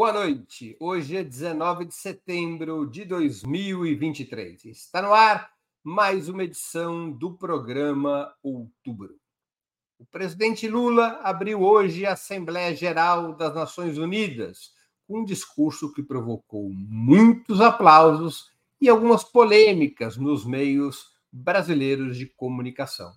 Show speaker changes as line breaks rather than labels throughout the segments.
Boa noite. Hoje é 19 de setembro de 2023. Está no ar mais uma edição do programa Outubro. O presidente Lula abriu hoje a Assembleia Geral das Nações Unidas com um discurso que provocou muitos aplausos e algumas polêmicas nos meios brasileiros de comunicação.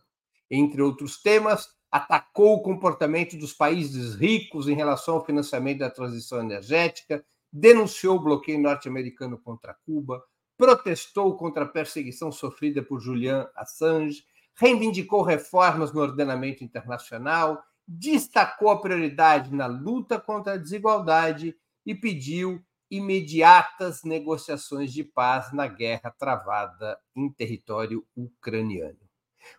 Entre outros temas, atacou o comportamento dos países ricos em relação ao financiamento da transição energética, denunciou o bloqueio norte-americano contra Cuba, protestou contra a perseguição sofrida por Julian Assange, reivindicou reformas no ordenamento internacional, destacou a prioridade na luta contra a desigualdade e pediu imediatas negociações de paz na guerra travada em território ucraniano.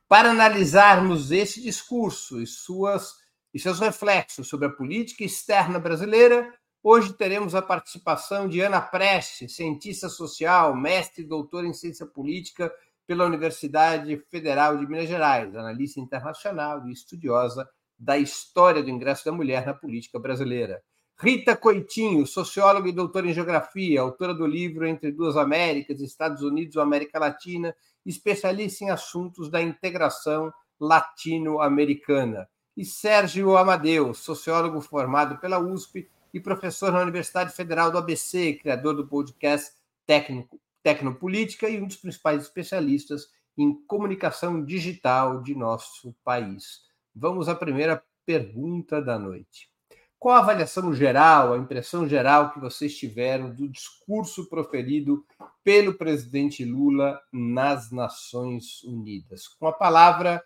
Para analisarmos esse discurso e, suas, e seus reflexos sobre a política externa brasileira, hoje teremos a participação de Ana Preste, cientista social, mestre e doutora em ciência política pela Universidade Federal de Minas Gerais, analista internacional e estudiosa da história do ingresso da mulher na política brasileira. Rita Coitinho, socióloga e doutora em geografia, autora do livro Entre Duas Américas, Estados Unidos ou América Latina, especialista em assuntos da integração latino-americana. E Sérgio Amadeu, sociólogo formado pela USP e professor na Universidade Federal do ABC, criador do podcast Técnico, Tecnopolítica e um dos principais especialistas em comunicação digital de nosso país. Vamos à primeira pergunta da noite. Qual a avaliação geral, a impressão geral que vocês tiveram do discurso proferido pelo presidente Lula nas Nações Unidas? Com a palavra,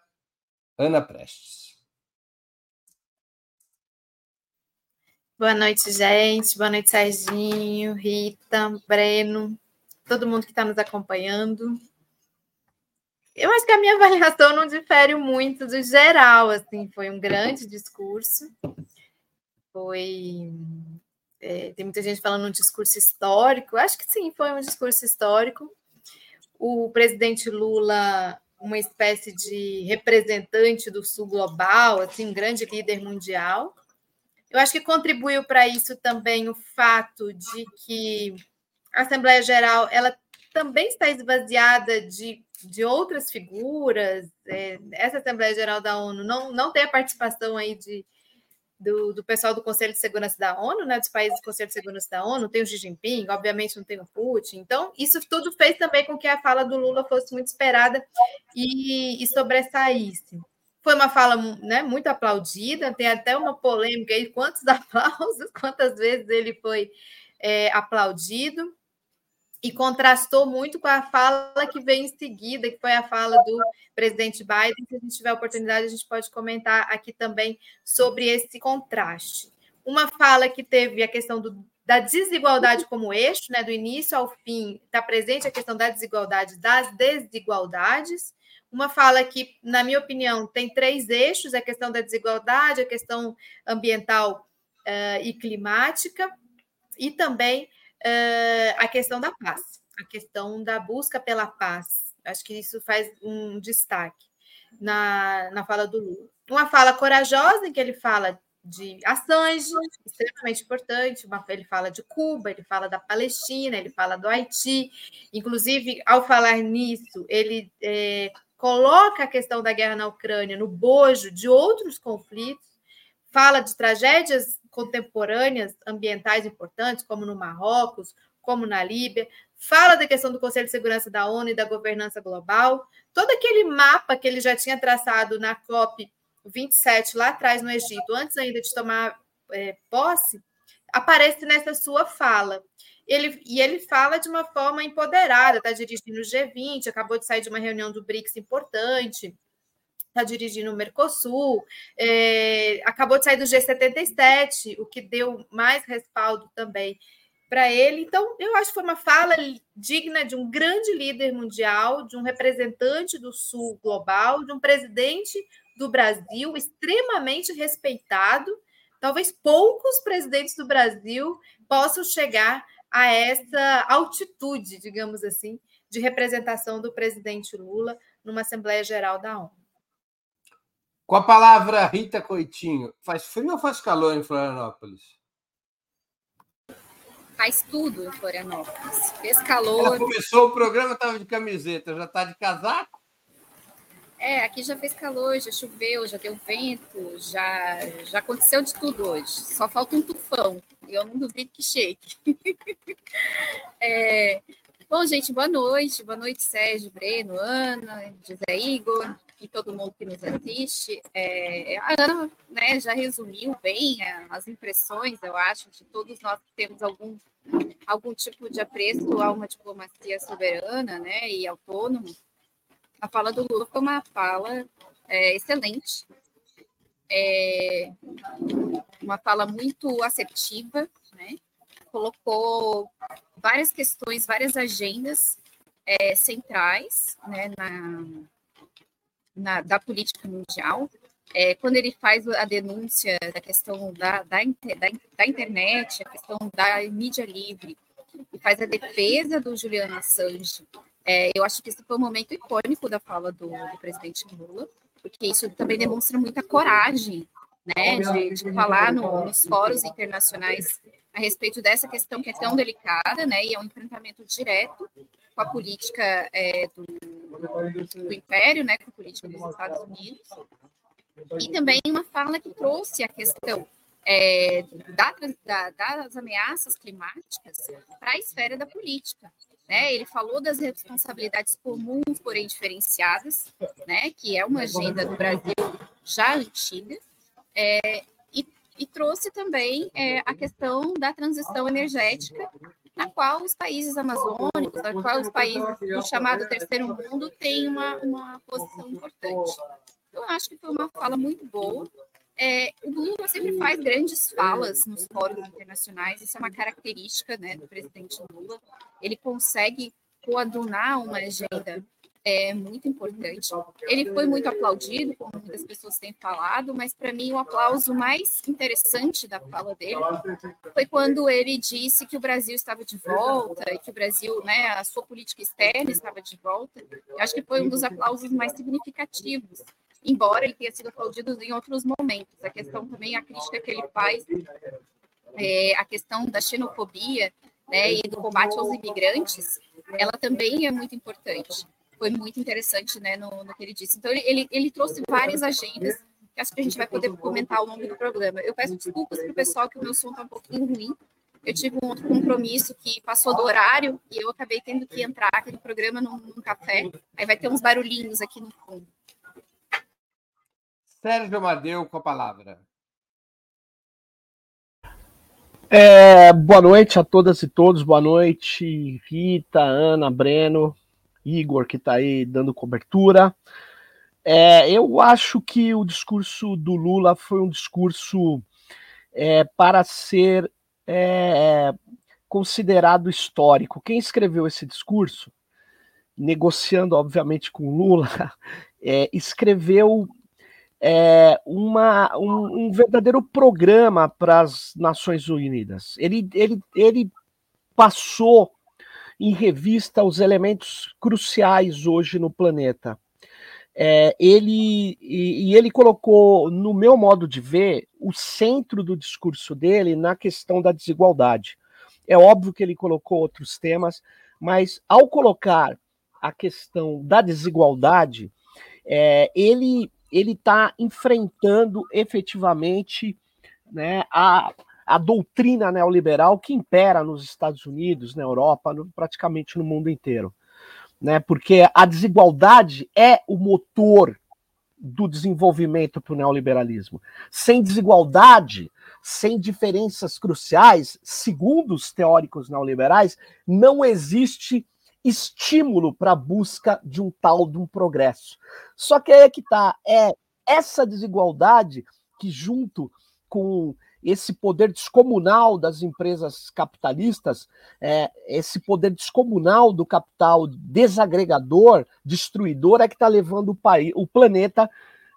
Ana Prestes.
Boa noite, gente. Boa noite, Serginho, Rita, Breno, todo mundo que está nos acompanhando. Eu acho que a minha avaliação não difere muito do geral, assim, foi um grande discurso foi. É, tem muita gente falando um discurso histórico. Acho que sim, foi um discurso histórico. O presidente Lula, uma espécie de representante do sul global, assim, um grande líder mundial. Eu acho que contribuiu para isso também o fato de que a Assembleia Geral ela também está esvaziada de, de outras figuras. É, essa Assembleia Geral da ONU não, não tem a participação aí de, do, do, pessoal do Conselho de Segurança da ONU, né, dos países do Conselho de Segurança da ONU, tem o Xi Jinping, obviamente não tem o Putin. Então, isso tudo fez também com que a fala do Lula fosse muito esperada e, e sobressaísse. Foi uma fala né, muito aplaudida, tem até uma polêmica aí, quantos aplausos, quantas vezes ele foi é, aplaudido e contrastou muito com a fala que veio em seguida, que foi a fala do presidente Biden. Se a gente tiver oportunidade, a gente pode comentar aqui também sobre esse contraste. Uma fala que teve a questão do, da desigualdade como eixo, né, do início ao fim, está presente a questão da desigualdade, das desigualdades. Uma fala que, na minha opinião, tem três eixos: a questão da desigualdade, a questão ambiental uh, e climática, e também uh, a questão da paz, a questão da busca pela paz. Acho que isso faz um destaque na, na fala do Lula. Uma fala corajosa, em que ele fala de Assange, extremamente importante. Ele fala de Cuba, ele fala da Palestina, ele fala do Haiti. Inclusive, ao falar nisso, ele é, coloca a questão da guerra na Ucrânia no bojo de outros conflitos, fala de tragédias contemporâneas ambientais importantes, como no Marrocos, como na Líbia, fala da questão do Conselho de Segurança da ONU e da governança global, todo aquele mapa que ele já tinha traçado na COP 27 lá atrás no Egito, antes ainda de tomar é, posse, aparece nessa sua fala. Ele, e ele fala de uma forma empoderada, está dirigindo o G20, acabou de sair de uma reunião do BRICS importante, está dirigindo o Mercosul, é, acabou de sair do G77, o que deu mais respaldo também para ele. Então, eu acho que foi uma fala digna de um grande líder mundial, de um representante do Sul global, de um presidente do Brasil extremamente respeitado. Talvez poucos presidentes do Brasil possam chegar a essa altitude, digamos assim, de representação do presidente Lula numa Assembleia Geral da ONU.
Com a palavra Rita Coitinho, faz frio ou faz calor em Florianópolis?
Faz tudo em Florianópolis. Fez calor.
Ela começou o programa, estava de camiseta, já está de casaco?
É, aqui já fez calor, já choveu, já deu vento, já, já aconteceu de tudo hoje. Só falta um tufão. E eu não duvido que chegue. é, bom, gente, boa noite. Boa noite, Sérgio, Breno, Ana, José Igor e todo mundo que nos assiste. É, a Ana né, já resumiu bem as impressões, eu acho, de todos nós que temos algum, algum tipo de apreço a uma diplomacia soberana né, e autônoma a fala do Lula foi uma fala é, excelente, é, uma fala muito assertiva, né? colocou várias questões, várias agendas é, centrais né, na, na, da política mundial. É, quando ele faz a denúncia da questão da, da, da, da internet, a questão da mídia livre, e faz a defesa do Juliano Assange é, eu acho que isso foi um momento icônico da fala do, do presidente Lula, porque isso também demonstra muita coragem né, de, de falar no, nos fóruns internacionais a respeito dessa questão que é tão delicada, né, e é um enfrentamento direto com a política é, do, do, Império, né, com a política dos Estados Unidos, e também uma fala que trouxe a questão é, da, da, das ameaças climáticas para a esfera da política. Né? Ele falou das responsabilidades comuns, porém diferenciadas, né? que é uma agenda do Brasil já antiga, é, e, e, trouxe também é, a questão da transição energética, na qual os países amazônicos, na qual os países do chamado terceiro mundo têm uma, uma posição importante. Então, acho que foi uma fala muito boa, é, o Lula sempre faz grandes falas nos fóruns internacionais, isso é uma característica né, do presidente Lula. Ele consegue coadunar uma agenda é, muito importante. Ele foi muito aplaudido, como muitas pessoas têm falado, mas para mim o aplauso mais interessante da fala dele foi quando ele disse que o Brasil estava de volta e que o Brasil, né, a sua política externa estava de volta. Eu acho que foi um dos aplausos mais significativos embora ele tenha sido aplaudido em outros momentos. A questão também, a crítica que ele faz, é, a questão da xenofobia né, e do combate aos imigrantes, ela também é muito importante. Foi muito interessante né, no, no que ele disse. Então, ele, ele, ele trouxe várias agendas que acho que a gente vai poder comentar ao longo do programa. Eu peço desculpas para o pessoal que o meu som está um pouquinho ruim. Eu tive um outro compromisso que passou do horário e eu acabei tendo que entrar aqui no programa num, num café. Aí vai ter uns barulhinhos aqui no fundo.
Sérgio Amadeu com a palavra.
É, boa noite a todas e todos, boa noite, Rita, Ana, Breno, Igor, que está aí dando cobertura. É, eu acho que o discurso do Lula foi um discurso é, para ser é, considerado histórico. Quem escreveu esse discurso, negociando, obviamente, com Lula, é, escreveu é, uma, um, um, verdadeiro programa para as Nações Unidas. Ele, ele, ele passou em revista os elementos cruciais hoje no planeta. É, ele e, e, ele colocou, no meu modo de ver, o centro do discurso dele na questão da desigualdade. É óbvio que ele colocou outros temas, mas ao colocar a questão da desigualdade, é, ele ele está enfrentando efetivamente né, a, a doutrina neoliberal que impera nos Estados Unidos, na Europa, no, praticamente no mundo inteiro. Né, porque a desigualdade é o motor do desenvolvimento para o neoliberalismo. Sem desigualdade, sem diferenças cruciais, segundo os teóricos neoliberais, não existe estímulo para a busca de um tal de um progresso. Só que aí é que tá, é essa desigualdade que junto com esse poder descomunal das empresas capitalistas, é, esse poder descomunal do capital desagregador, destruidor, é que está levando o, país, o planeta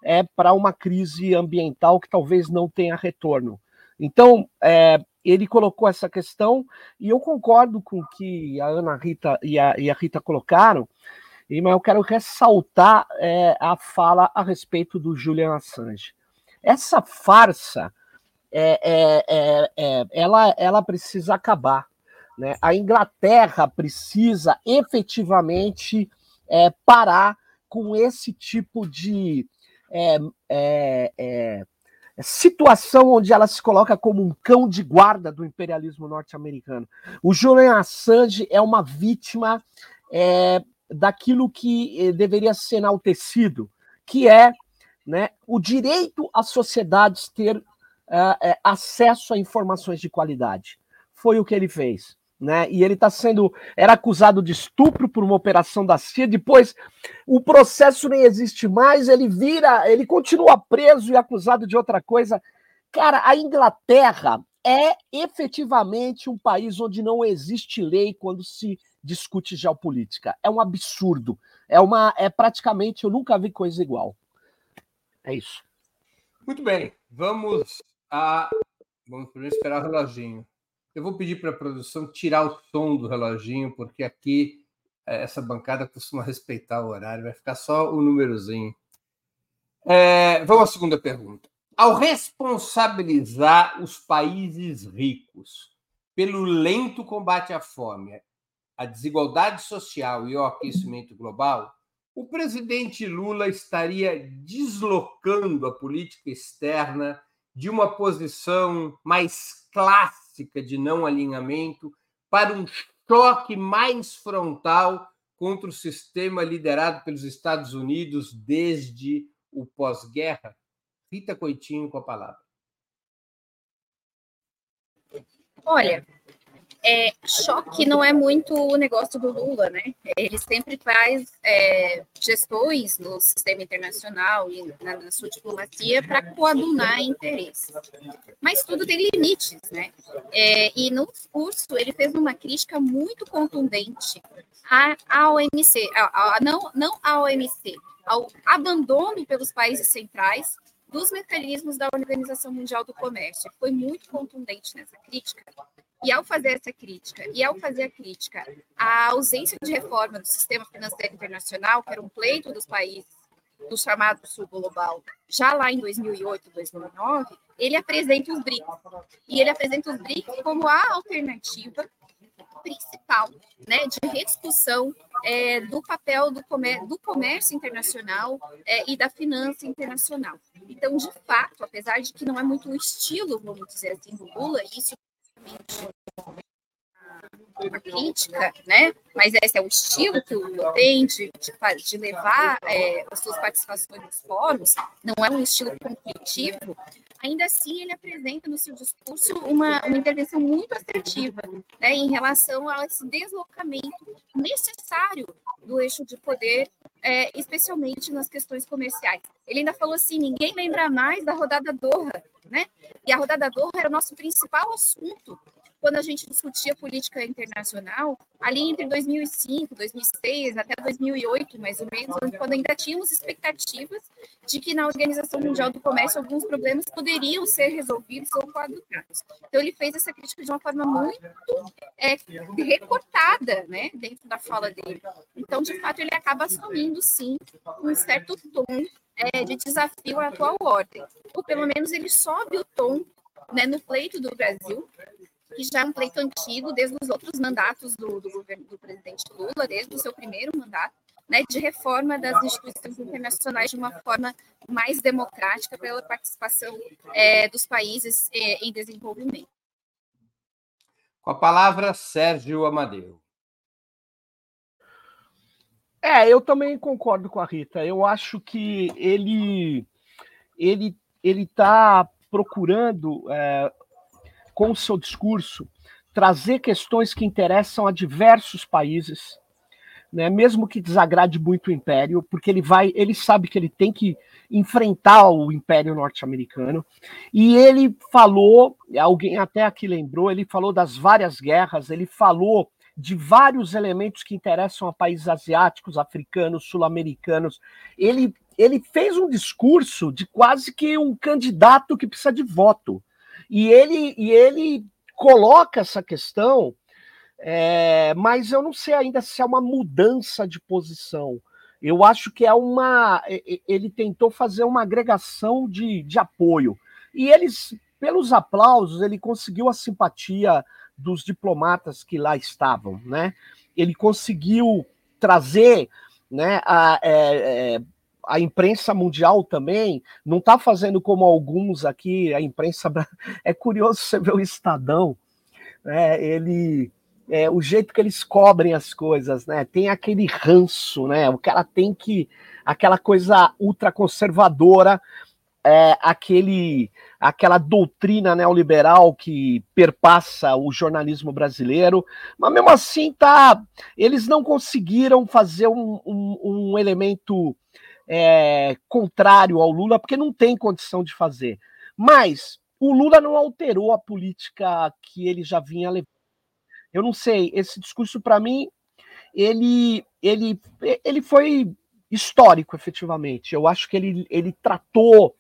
é, para uma crise ambiental que talvez não tenha retorno. Então, é, ele colocou essa questão, e eu concordo com o que a Ana Rita e a, e a Rita colocaram, mas eu quero ressaltar é, a fala a respeito do Julian Assange. Essa farsa, é, é, é, é, ela, ela precisa acabar. Né? A Inglaterra precisa efetivamente é, parar com esse tipo de situação onde ela se coloca como um cão de guarda do imperialismo norte-americano. O Julian Assange é uma vítima é, daquilo que eh, deveria ser enaltecido, que é né, o direito às sociedades ter uh, acesso a informações de qualidade. Foi o que ele fez. Né? E ele está sendo. Era acusado de estupro por uma operação da CIA. Depois, o processo nem existe mais. Ele vira, ele continua preso e acusado de outra coisa. Cara, a Inglaterra é efetivamente um país onde não existe lei quando se discute geopolítica. É um absurdo. É uma, é praticamente, eu nunca vi coisa igual. É isso.
Muito bem. Vamos a. Vamos primeiro esperar o reloginho. Eu vou pedir para a produção tirar o som do reloginho, porque aqui eh, essa bancada costuma respeitar o horário, vai ficar só o númerozinho. É, vamos à segunda pergunta. Ao responsabilizar os países ricos pelo lento combate à fome, a desigualdade social e o aquecimento global, o presidente Lula estaria deslocando a política externa de uma posição mais clássica de não alinhamento para um choque mais frontal contra o sistema liderado pelos Estados Unidos desde o pós-guerra? Rita Coitinho com a palavra.
Olha, é, choque não é muito o negócio do Lula, né? Ele sempre faz é, gestões no sistema internacional e na, na sua diplomacia para coadunar interesses. Mas tudo tem limites, né? É, e no discurso ele fez uma crítica muito contundente à, à OMC, à, à, não, não à OMC, ao abandono pelos países centrais dos mecanismos da Organização Mundial do Comércio. Foi muito contundente nessa crítica e ao fazer essa crítica, e ao fazer a crítica à ausência de reforma do sistema financeiro internacional, que era um pleito dos países do chamado Sul Global, já lá em 2008, 2009, ele apresenta os BRICS. E ele apresenta os BRICS como a alternativa principal né, de rediscussão é, do papel do, do comércio internacional é, e da finança internacional. Então, de fato, apesar de que não é muito o estilo, vamos dizer assim, do Lula, isso uma crítica, né? Mas esse é o estilo que o Lula tem de, de, de levar é, as suas participações nos fóruns, não é um estilo conflitivo, ainda assim ele apresenta no seu discurso uma, uma intervenção muito assertiva né, em relação a esse deslocamento necessário do eixo de poder, é, especialmente nas questões comerciais. Ele ainda falou assim: ninguém lembra mais da rodada Doha, né? E a rodada Doha era o nosso principal assunto quando a gente discutia política internacional, ali entre 2005, 2006, até 2008, mais ou menos, quando ainda tínhamos expectativas de que na Organização Mundial do Comércio alguns problemas poderiam ser resolvidos ou coadunados. Então, ele fez essa crítica de uma forma muito é, recortada né, dentro da fala dele. Então, de fato, ele acaba assumindo, sim, um certo tom é, de desafio à atual ordem. Ou, pelo menos, ele sobe o tom né, no pleito do Brasil, que já é um pleito antigo, desde os outros mandatos do, do governo do presidente Lula, desde o seu primeiro mandato, né, de reforma das instituições internacionais de uma forma mais democrática pela participação é, dos países é, em desenvolvimento.
Com a palavra, Sérgio Amadeu.
É, eu também concordo com a Rita. Eu acho que ele ele ele está procurando é, com o seu discurso, trazer questões que interessam a diversos países, né, mesmo que desagrade muito o império, porque ele vai, ele sabe que ele tem que enfrentar o império norte-americano. E ele falou, alguém até aqui lembrou, ele falou das várias guerras, ele falou de vários elementos que interessam a países asiáticos, africanos, sul-americanos. Ele, ele fez um discurso de quase que um candidato que precisa de voto. E ele, e ele coloca essa questão, é, mas eu não sei ainda se é uma mudança de posição. Eu acho que é uma. Ele tentou fazer uma agregação de, de apoio. E eles, pelos aplausos, ele conseguiu a simpatia dos diplomatas que lá estavam, né? Ele conseguiu trazer, né, a, é, é, a imprensa mundial também não está fazendo como alguns aqui, a imprensa é curioso você ver o Estadão, né? Ele é, o jeito que eles cobrem as coisas, né? Tem aquele ranço, né? O cara tem que aquela coisa ultraconservadora, é, aquele aquela doutrina neoliberal que perpassa o jornalismo brasileiro, mas mesmo assim tá, eles não conseguiram fazer um, um, um elemento é, contrário ao Lula, porque não tem condição de fazer. Mas o Lula não alterou a política que ele já vinha levando. Eu não sei, esse discurso para mim ele ele ele foi histórico, efetivamente. Eu acho que ele, ele tratou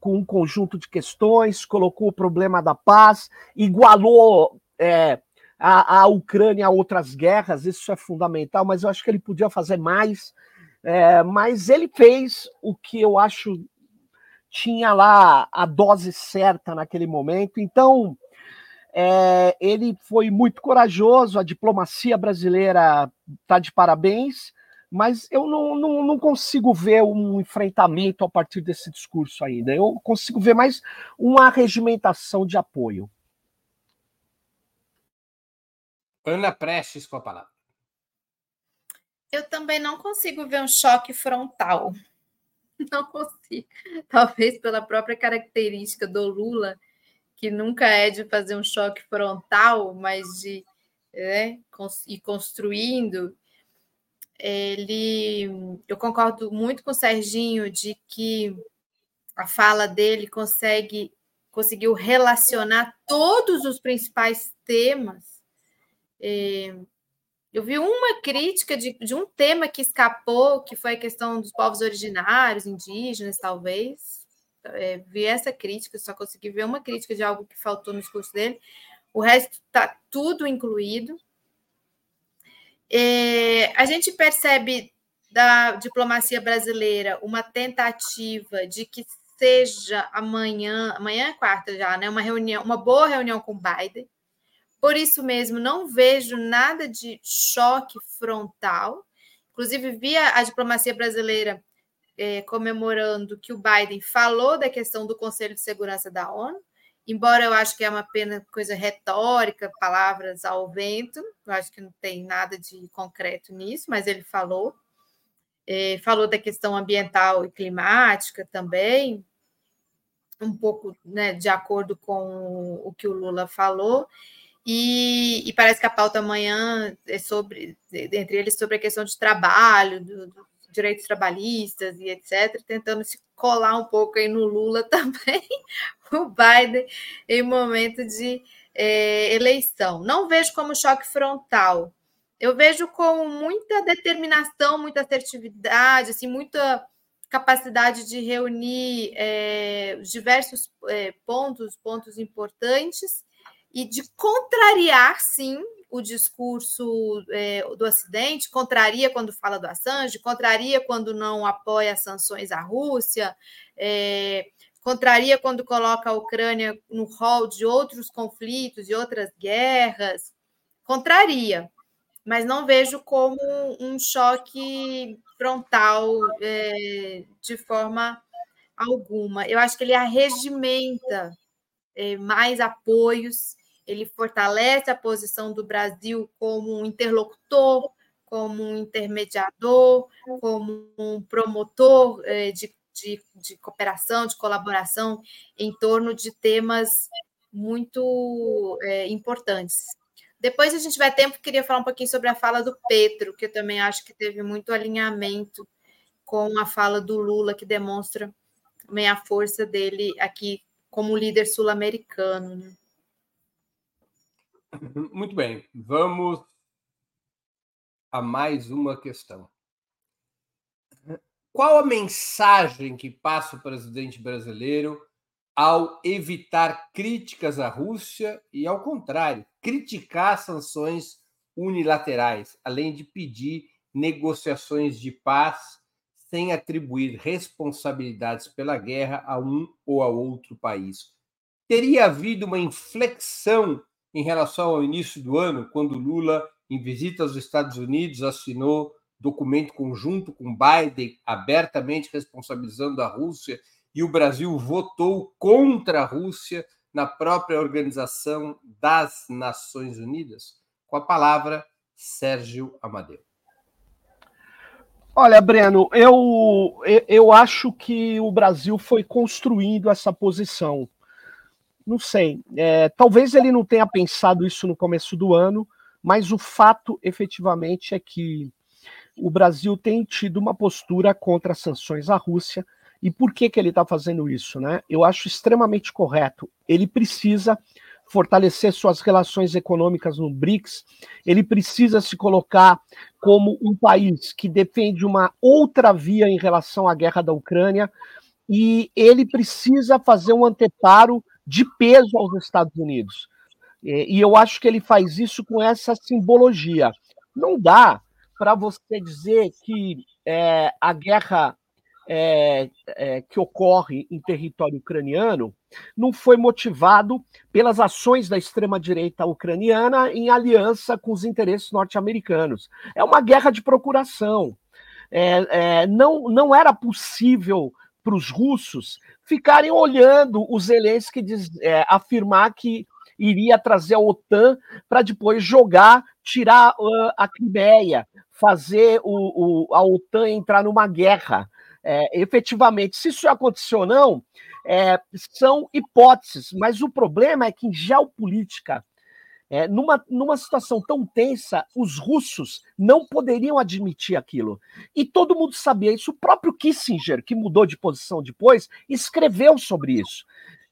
com um conjunto de questões, colocou o problema da paz, igualou é, a, a Ucrânia a outras guerras, isso é fundamental, mas eu acho que ele podia fazer mais. É, mas ele fez o que eu acho tinha lá a dose certa naquele momento. Então, é, ele foi muito corajoso, a diplomacia brasileira está de parabéns, mas eu não, não, não, consigo ver um enfrentamento a partir desse discurso ainda. Eu consigo ver mais uma regimentação de apoio.
Ana Prestes com a palavra.
Eu também não consigo ver um choque frontal. Não consigo. Talvez pela própria característica do Lula, que nunca é de fazer um choque frontal, mas de né, ir construindo ele, eu concordo muito com o Serginho de que a fala dele consegue conseguiu relacionar todos os principais temas. É, eu vi uma crítica de, de, um tema que escapou, que foi a questão dos povos originários, indígenas, talvez. É, vi essa crítica, só consegui ver uma crítica de algo que faltou no discurso dele. O resto está tudo incluído. É, a gente percebe da diplomacia brasileira uma tentativa de que seja amanhã, amanhã é quarta já, né? Uma reunião, uma boa reunião com Biden. Por isso mesmo, não vejo nada de choque frontal. Inclusive, via a diplomacia brasileira é, comemorando que o Biden falou da questão do Conselho de Segurança da ONU embora eu acho que é uma pena coisa retórica, palavras ao vento, eu acho que não tem nada de concreto nisso, mas ele falou. É, falou da questão ambiental e climática também, um pouco né, de acordo com o que o Lula falou, e, e, parece que a pauta amanhã é sobre, entre eles, sobre a questão de trabalho, do, do direitos trabalhistas e etc., tentando se colar um pouco aí no Lula também, o Biden em momento de é, eleição. Não vejo como choque frontal. Eu vejo com muita determinação, muita assertividade, assim, muita capacidade de reunir é, diversos é, pontos, pontos importantes, e de contrariar, sim, o discurso é, do Ocidente, contraria quando fala do Assange, contraria quando não apoia sanções à Rússia, é, contraria quando coloca a Ucrânia no rol de outros conflitos e outras guerras, contraria, mas não vejo como um choque frontal é, de forma alguma. Eu acho que ele arregimenta é, mais apoios ele fortalece a posição do Brasil como um interlocutor, como um intermediador, como um promotor eh, de, de, de cooperação, de colaboração em torno de temas muito é, importantes. Depois a gente vai tempo, queria falar um pouquinho sobre a fala do Petro, que eu também acho que teve muito alinhamento com a fala do Lula, que demonstra também a força dele aqui como líder sul-americano. Né?
Muito bem, vamos a mais uma questão. Qual a mensagem que passa o presidente brasileiro ao evitar críticas à Rússia e, ao contrário, criticar sanções unilaterais, além de pedir negociações de paz sem atribuir responsabilidades pela guerra a um ou a outro país? Teria havido uma inflexão em relação ao início do ano, quando Lula, em visita aos Estados Unidos, assinou documento conjunto com Biden, abertamente responsabilizando a Rússia, e o Brasil votou contra a Rússia na própria Organização das Nações Unidas? Com a palavra, Sérgio Amadeu.
Olha, Breno, eu, eu acho que o Brasil foi construindo essa posição. Não sei, é, talvez ele não tenha pensado isso no começo do ano, mas o fato efetivamente é que o Brasil tem tido uma postura contra as sanções à Rússia. E por que, que ele está fazendo isso? Né? Eu acho extremamente correto. Ele precisa fortalecer suas relações econômicas no BRICS, ele precisa se colocar como um país que defende uma outra via em relação à guerra da Ucrânia, e ele precisa fazer um anteparo de peso aos Estados Unidos. E eu acho que ele faz isso com essa simbologia. Não dá para você dizer que é, a guerra é, é, que ocorre em território ucraniano não foi motivado pelas ações da extrema-direita ucraniana em aliança com os interesses norte-americanos. É uma guerra de procuração. É, é, não, não era possível para os russos ficarem olhando os Zelensky diz, é, afirmar que iria trazer a OTAN para depois jogar, tirar uh, a Crimeia, fazer o, o, a OTAN entrar numa guerra. É, efetivamente, se isso aconteceu ou não, é, são hipóteses, mas o problema é que em geopolítica, é, numa, numa situação tão tensa, os russos não poderiam admitir aquilo. E todo mundo sabia isso. O próprio Kissinger, que mudou de posição depois, escreveu sobre isso.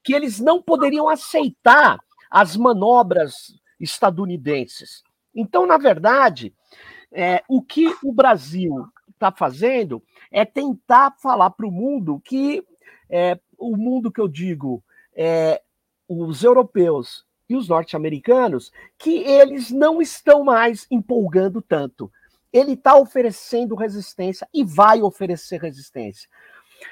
Que eles não poderiam aceitar as manobras estadunidenses. Então, na verdade, é, o que o Brasil está fazendo é tentar falar para o mundo que é, o mundo que eu digo, é, os europeus os norte-americanos, que eles não estão mais empolgando tanto. Ele está oferecendo resistência e vai oferecer resistência.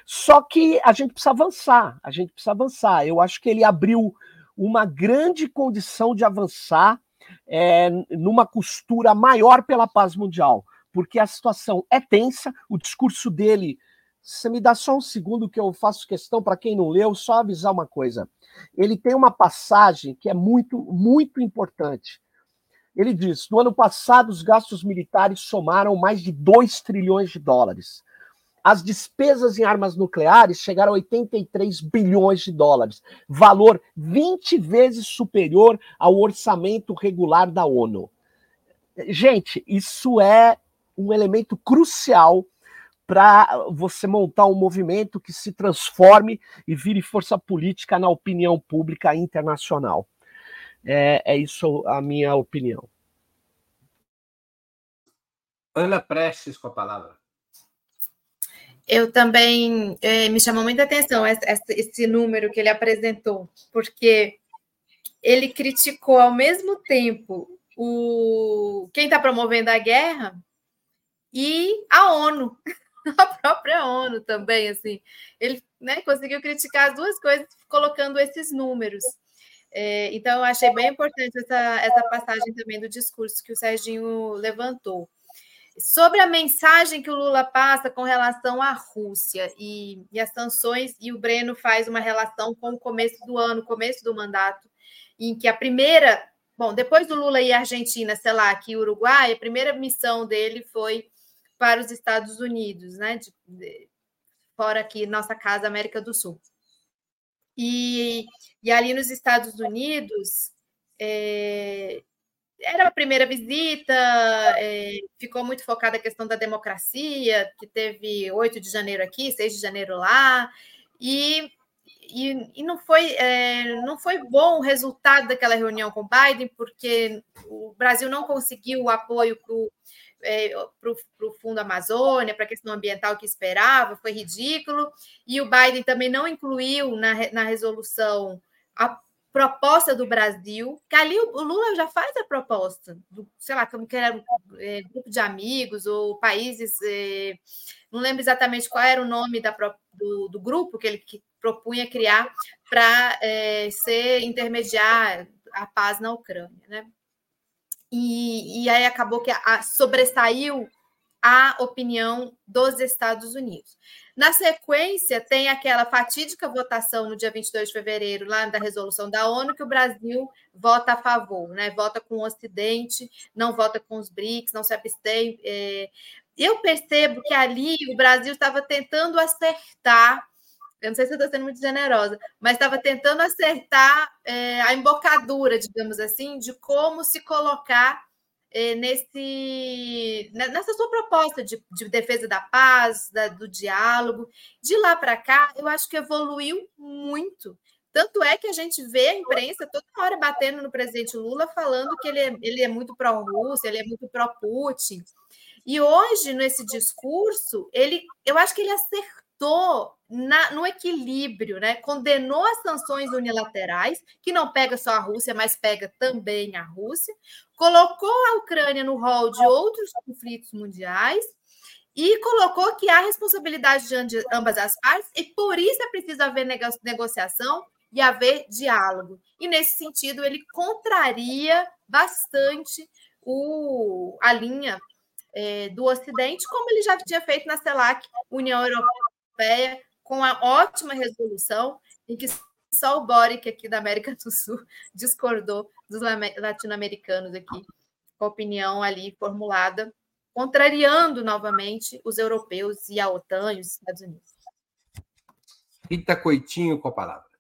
Só que a gente precisa avançar, a gente precisa avançar. Eu acho que ele abriu uma grande condição de avançar é, numa costura maior pela paz mundial porque a situação é tensa, o discurso dele. Você me dá só um segundo que eu faço questão para quem não leu, só avisar uma coisa. Ele tem uma passagem que é muito, muito importante. Ele diz: no ano passado, os gastos militares somaram mais de 2 trilhões de dólares. As despesas em armas nucleares chegaram a 83 bilhões de dólares, valor 20 vezes superior ao orçamento regular da ONU. Gente, isso é um elemento crucial para você montar um movimento que se transforme e vire força política na opinião pública internacional. É, é isso a minha opinião.
Ana Prestes com a palavra.
Eu também é, me chamou muita atenção esse, esse número que ele apresentou, porque ele criticou ao mesmo tempo o quem está promovendo a guerra e a ONU, a própria ONU também, assim, ele né, conseguiu criticar as duas coisas colocando esses números. É, então, eu achei bem importante essa, essa passagem também do discurso que o Serginho levantou. Sobre a mensagem que o Lula passa com relação à Rússia e, e as sanções, e o Breno faz uma relação com o começo do ano, começo do mandato, em que a primeira, bom, depois do Lula à Argentina, sei lá, aqui Uruguai, a primeira missão dele foi para os Estados Unidos, né? De, de, fora aqui, nossa casa, América do Sul. E, e ali nos Estados Unidos, é, era a primeira visita, é, ficou muito focada a questão da democracia, que teve 8 de janeiro aqui, 6 de janeiro lá, e, e, e não, foi, é, não foi bom o resultado daquela reunião com Biden, porque o Brasil não conseguiu o apoio para o é, para o Fundo Amazônia, para a questão ambiental que esperava, foi ridículo. E o Biden também não incluiu na, na resolução a proposta do Brasil, que ali o Lula já faz a proposta, do, sei lá, como que era é, grupo de amigos ou países, é, não lembro exatamente qual era o nome da, do, do grupo que ele que propunha criar para é, ser intermediário, a paz na Ucrânia, né? E, e aí acabou que a, a, sobressaiu a opinião dos Estados Unidos. Na sequência, tem aquela fatídica votação no dia 22 de fevereiro, lá da resolução da ONU, que o Brasil vota a favor, né? Vota com o Ocidente, não vota com os BRICS, não se abstém. É... Eu percebo que ali o Brasil estava tentando acertar eu não sei se eu estou sendo muito generosa, mas estava tentando acertar é, a embocadura, digamos assim, de como se colocar é, nesse, nessa sua proposta de, de defesa da paz, da, do diálogo. De lá para cá, eu acho que evoluiu muito. Tanto é que a gente vê a imprensa toda hora batendo no presidente Lula, falando que ele é, ele é muito pró-Rússia, ele é muito pró-Putin. E hoje, nesse discurso, ele, eu acho que ele acertou na, no equilíbrio, né? Condenou as sanções unilaterais, que não pega só a Rússia, mas pega também a Rússia, colocou a Ucrânia no rol de outros conflitos mundiais e colocou que há responsabilidade de ambas as partes e por isso é preciso haver negociação e haver diálogo. E nesse sentido ele contraria bastante o, a linha é, do Ocidente, como ele já tinha feito na CELAC, União Europeia, com a ótima resolução em que só o Boric aqui da América do Sul discordou dos latino-americanos aqui, com a opinião ali formulada, contrariando novamente os europeus e a OTAN e os Estados Unidos.
Rita Coitinho com a palavra.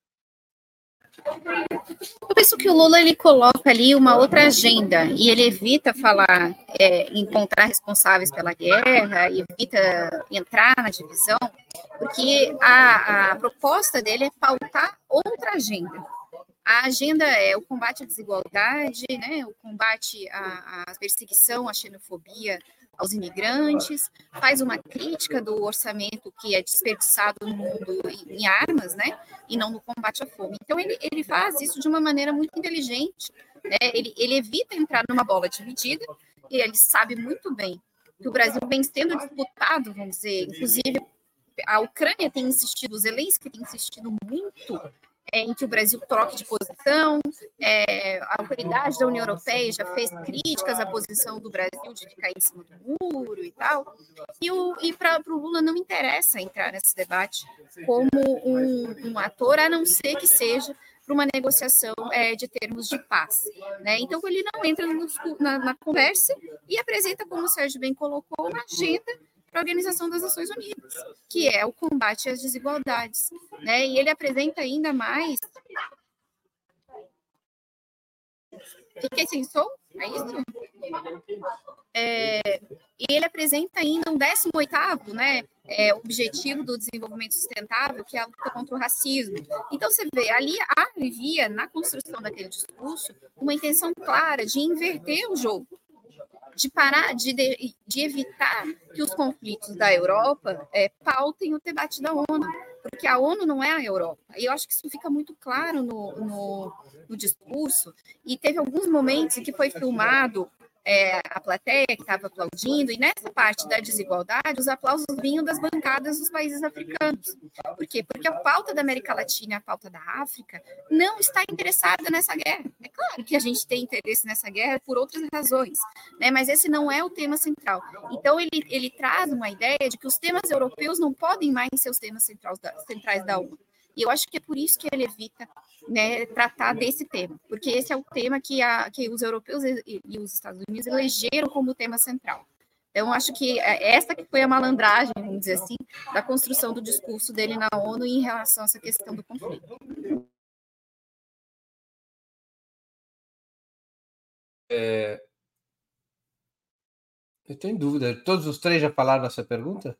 Eu penso que o Lula ele coloca ali uma outra agenda e ele evita falar, é, encontrar responsáveis pela guerra, evita entrar na divisão, porque a, a proposta dele é pautar outra agenda. A agenda é o combate à desigualdade, né, o combate à, à perseguição, à xenofobia, aos imigrantes, faz uma crítica do orçamento que é desperdiçado no mundo em, armas, né, e não no combate à fome. Então ele, ele faz isso de uma maneira muito inteligente, né? ele, ele evita entrar numa bola dividida e ele sabe muito bem que o Brasil vem sendo disputado, vamos dizer, inclusive a Ucrânia tem insistido, os Zelensky tem insistido muito em que o Brasil troque de posição. É, a autoridade da União Europeia já fez críticas à posição do Brasil de ficar em cima do muro e tal. E, e para o Lula não interessa entrar nesse debate como um, um ator, a não ser que seja para uma negociação é, de termos de paz. Né? Então, ele não entra no, na, na, conversa e apresenta, como o Sérgio bem colocou, uma agenda para a Organização das Nações Unidas, que é o combate às desigualdades. Né? E ele apresenta ainda mais. Fiquei sem som? É isso? É, e ele apresenta ainda um 18º né, é, objetivo do desenvolvimento sustentável, que é a luta contra o racismo. Então, você vê, ali havia, na construção daquele discurso, uma intenção clara de inverter o jogo de parar, de, de, evitar que os conflitos da Europa é, pautem o debate da ONU, porque a ONU não é a Europa. E eu acho que isso fica muito claro no, no, no discurso. E teve alguns momentos em que foi filmado é, a plateia que estava aplaudindo, e nessa parte da desigualdade, os aplausos vinham das bancadas dos países africanos. Por quê? Porque a pauta da América Latina a pauta da África não está interessada nessa guerra. É claro que a gente tem interesse nessa guerra por outras razões, né? mas esse não é o tema central. Então, ele, ele traz uma ideia de que os temas europeus não podem mais ser os temas centrais da, centrais da ONU. E eu acho que é por isso que ele evita né, tratar desse tema, porque esse é o tema que, a, que os europeus e, e os Estados Unidos elegeram como tema central. Então, acho que é, essa que foi a malandragem, vamos dizer assim, da construção do discurso dele na ONU em relação a essa questão do conflito.
É... Eu tenho dúvida. Todos os três já falaram essa pergunta?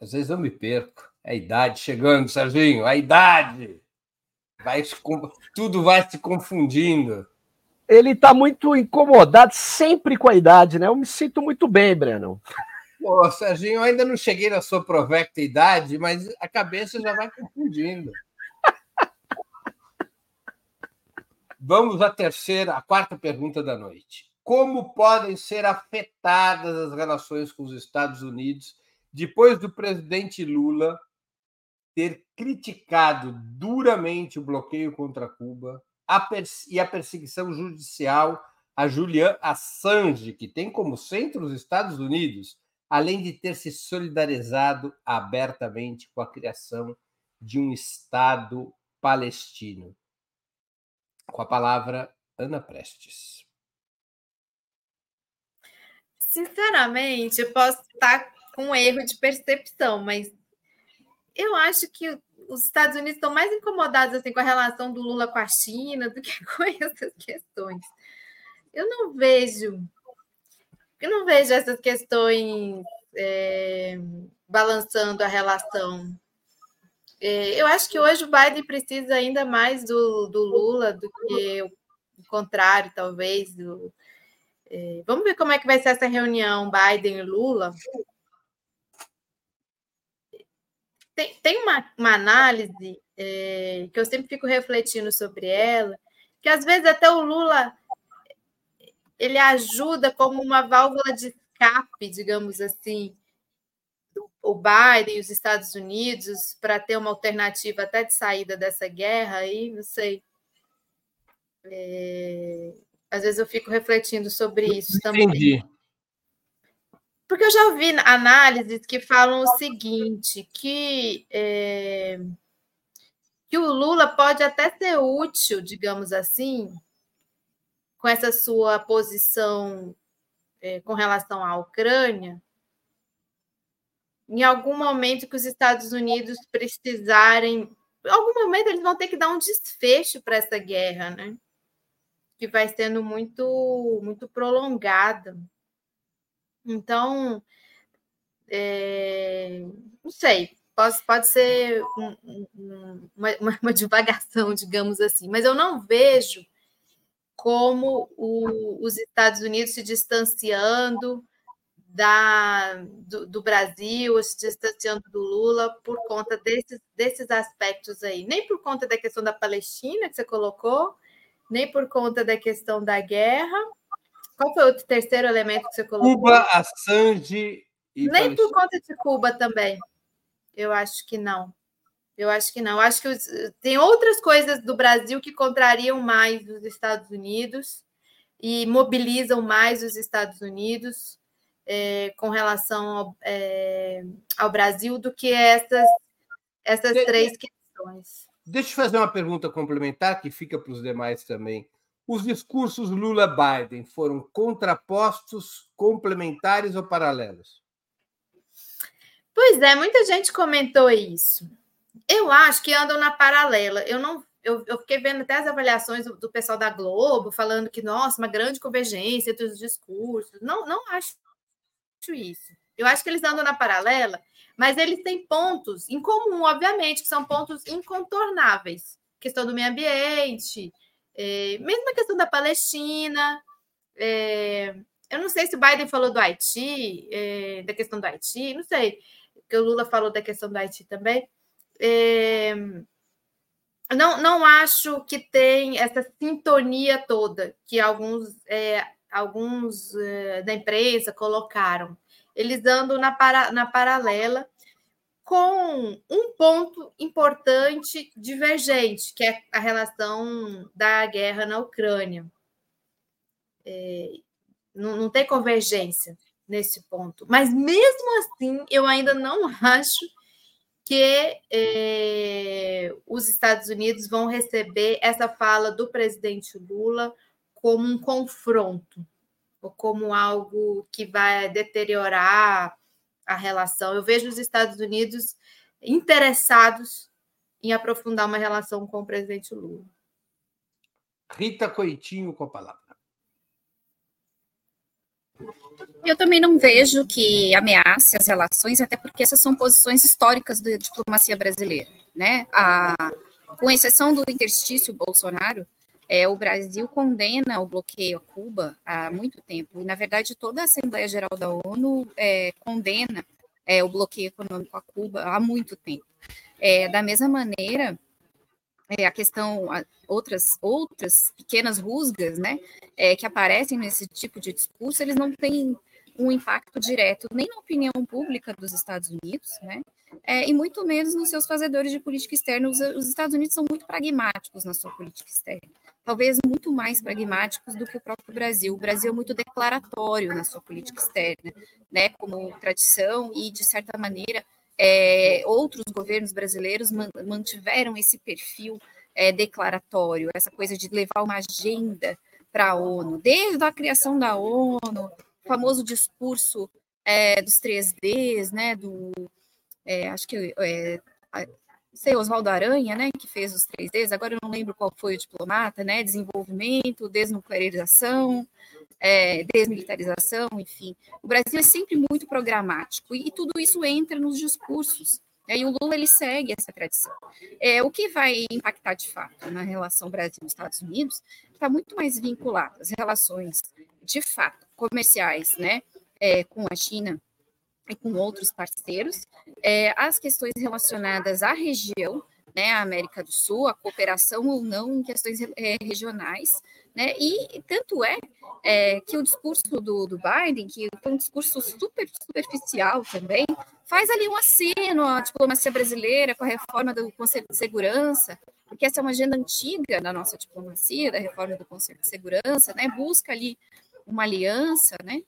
Às vezes eu me perco. É a idade chegando, Serginho, a idade. Vai, tudo vai se confundindo.
Ele está muito incomodado sempre com a idade, né? Eu me sinto muito bem, Breno.
Pô, Serginho, eu ainda não cheguei na sua provecta idade, mas a cabeça já vai confundindo. Vamos à terceira, a quarta pergunta da noite. Como podem ser afetadas as relações com os Estados Unidos depois do presidente Lula ter criticado duramente o bloqueio contra Cuba a e a perseguição judicial a Julian Assange, que tem como centro os Estados Unidos, além de ter se solidarizado abertamente com a criação de um Estado palestino. Com a palavra, Ana Prestes.
Sinceramente, eu posso estar com um erro de percepção, mas eu acho que os Estados Unidos estão mais incomodados assim, com a relação do Lula com a China do que com essas questões. Eu não vejo, eu não vejo essas questões é, balançando a relação. É, eu acho que hoje o Biden precisa ainda mais do, do Lula do que o, contrário, talvez. Do, é, vamos ver como é que vai ser essa reunião Biden e Lula. Tem, tem uma, uma análise é, que eu sempre fico refletindo sobre ela, que às vezes até o Lula ele ajuda como uma válvula de escape, digamos assim, o Biden e os Estados Unidos para ter uma alternativa até de saída dessa guerra aí, não sei. É... Às vezes eu fico refletindo sobre isso também. Entendi. Porque eu já ouvi análises que falam o seguinte, que, é... que o Lula pode até ser útil, digamos assim, com essa sua posição é, com relação à Ucrânia, em algum momento que os Estados Unidos precisarem, em algum momento eles vão ter que dar um desfecho para essa guerra, né? Que vai sendo muito, muito prolongada. Então, é, não sei, pode, pode ser um, um, uma, uma divagação, digamos assim, mas eu não vejo como o, os Estados Unidos se distanciando da, do, do, Brasil, se distanciando do Lula por conta desses, desses aspectos aí. Nem por conta da questão da Palestina que você colocou, nem por conta da questão da guerra. Qual foi o terceiro elemento que você colocou?
Cuba, Assange
e Nem Palestina. por conta de Cuba também. Eu acho que não. Eu acho que não. Eu acho que os, tem outras coisas do Brasil que contrariam mais os Estados Unidos e mobilizam mais os Estados Unidos é, com relação ao, é, ao, Brasil do que essas, essas de, três questões.
Deixa eu fazer uma pergunta complementar que fica para os demais também. Os discursos Lula-Biden foram contrapostos, complementares ou paralelos?
Pois é, muita gente comentou isso. Eu acho que andam na paralela. Eu não eu, eu, fiquei vendo até as avaliações do, do, pessoal da Globo falando que, nossa, uma grande convergência entre os discursos. Não, não acho isso. Eu acho que eles andam na paralela, mas eles têm pontos em comum, obviamente, que são pontos incontornáveis. Questão do meio ambiente, é, mesmo a questão da Palestina. É, eu não sei se o Biden falou do Haiti, é, da questão do Haiti, não sei, porque o Lula falou da questão do Haiti também. É, não, não acho que tem essa sintonia toda que alguns, é, alguns é, da imprensa colocaram. Eles andam na, para, na paralela com um ponto importante divergente, que é a relação da guerra na Ucrânia. É, não, não tem convergência nesse ponto. Mas mesmo assim, eu ainda não acho que eh, os Estados Unidos vão receber essa fala do presidente Lula como um confronto, ou como algo que vai deteriorar a relação. Eu vejo os Estados Unidos interessados em aprofundar uma relação com o presidente Lula.
Rita Coitinho com a palavra.
Eu também não vejo que ameace as relações, até porque essas são posições históricas da diplomacia brasileira, né? A, com exceção do interstício Bolsonaro, é, o Brasil condena o bloqueio a Cuba há muito tempo. E, na verdade, toda a Assembleia Geral da ONU é, condena é, o bloqueio econômico a Cuba há muito tempo. É, da mesma maneira, é, a questão, outras, outras pequenas rusgas, né, é, que aparecem nesse tipo de discurso, eles não têm um impacto direto nem na opinião pública dos Estados Unidos, né? É, e muito menos nos seus fazedores de política externa. Os, os, Estados Unidos são muito pragmáticos na sua política externa, talvez muito mais pragmáticos do que o próprio Brasil. O Brasil é muito declaratório na sua política externa, né? Como tradição e de certa maneira é, outros governos brasileiros mantiveram esse perfil é, declaratório, essa coisa de levar uma agenda para a ONU, desde a criação da ONU, famoso discurso é, dos 3Ds, né, do, é, acho que, é, sei, Oswaldo Aranha, né, que fez os 3Ds, agora eu não lembro qual foi o diplomata, né, desenvolvimento, desnuclearização, é, desmilitarização, enfim. O Brasil é sempre muito programático e, e tudo isso entra nos discursos. E o Lula ele segue essa tradição. É, o que vai impactar de fato na relação Brasil-Estados Unidos está muito mais vinculado às relações de fato comerciais, né, é, com a China e com outros parceiros, é, as questões relacionadas à região, né, a América do Sul, a cooperação ou não em questões é, regionais, né, e tanto é, é, que o discurso do, do Biden, que foi um discurso super superficial também, faz ali um aceno à diplomacia brasileira com a reforma do Conselho de Segurança, porque essa é uma agenda antiga da nossa diplomacia, da reforma do Conselho de Segurança, né, busca ali uma aliança, né,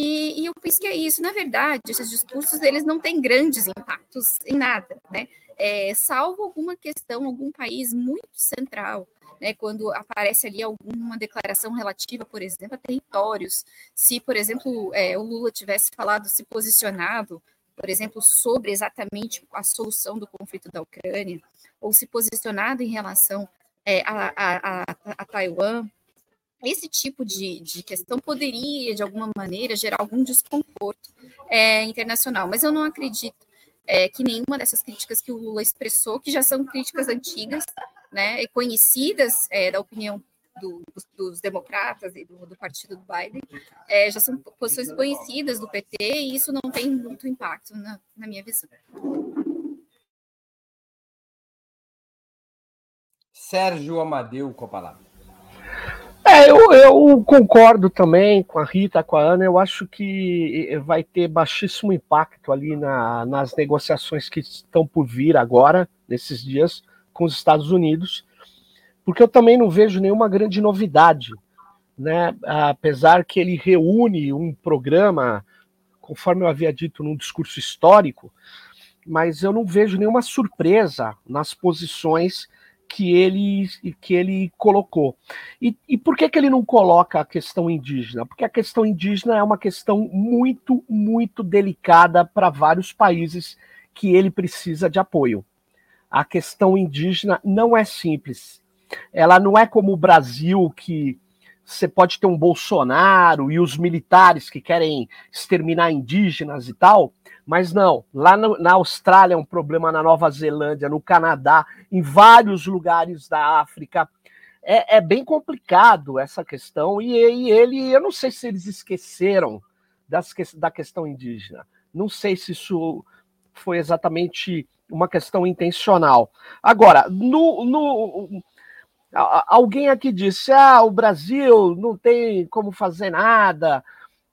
e, e, eu penso que é isso. Na verdade, esses discursos eles não têm grandes impactos em nada, né? É, salvo alguma questão, algum país muito central, né? Quando aparece ali alguma declaração relativa, por exemplo, a territórios. Se, por exemplo, é, o Lula tivesse falado, se posicionado, por exemplo, sobre exatamente a solução do conflito da Ucrânia, ou se posicionado em relação é, a, a, a, a Taiwan, esse tipo de, de questão poderia, de alguma maneira, gerar algum desconforto é, internacional, mas eu não acredito é, que nenhuma dessas críticas que o Lula expressou, que já são críticas antigas, né, e conhecidas é, da opinião do, dos, dos, democratas e do, do partido do Biden, é, já são posições conhecidas do PT e isso não tem muito impacto na, na minha visão.
Sérgio Amadeu com a palavra.
É, eu, eu, concordo também com a Rita, com a Ana. Eu acho que vai ter baixíssimo impacto ali na, nas negociações que estão por vir agora, nesses dias, com os Estados Unidos, porque eu também não vejo nenhuma grande novidade. Né? Apesar que ele reúne um programa, conforme eu havia dito num discurso histórico, mas eu não vejo nenhuma surpresa nas posições que ele, que ele colocou. E, e por que, que ele não coloca a questão indígena? Porque a questão indígena é uma questão muito, muito delicada para vários países que ele precisa de apoio. A questão indígena não é simples. Ela não é como o Brasil, que você pode ter um Bolsonaro e os militares que querem exterminar indígenas e tal, mas não, lá no, na Austrália é um problema, na Nova Zelândia, no Canadá, em vários lugares da África. É, é bem complicado essa questão, e, e, ele, eu não sei se eles esqueceram das, da questão indígena. Não sei se isso foi exatamente uma questão intencional. Agora, no, no alguém aqui disse: ah, o Brasil não tem como fazer nada,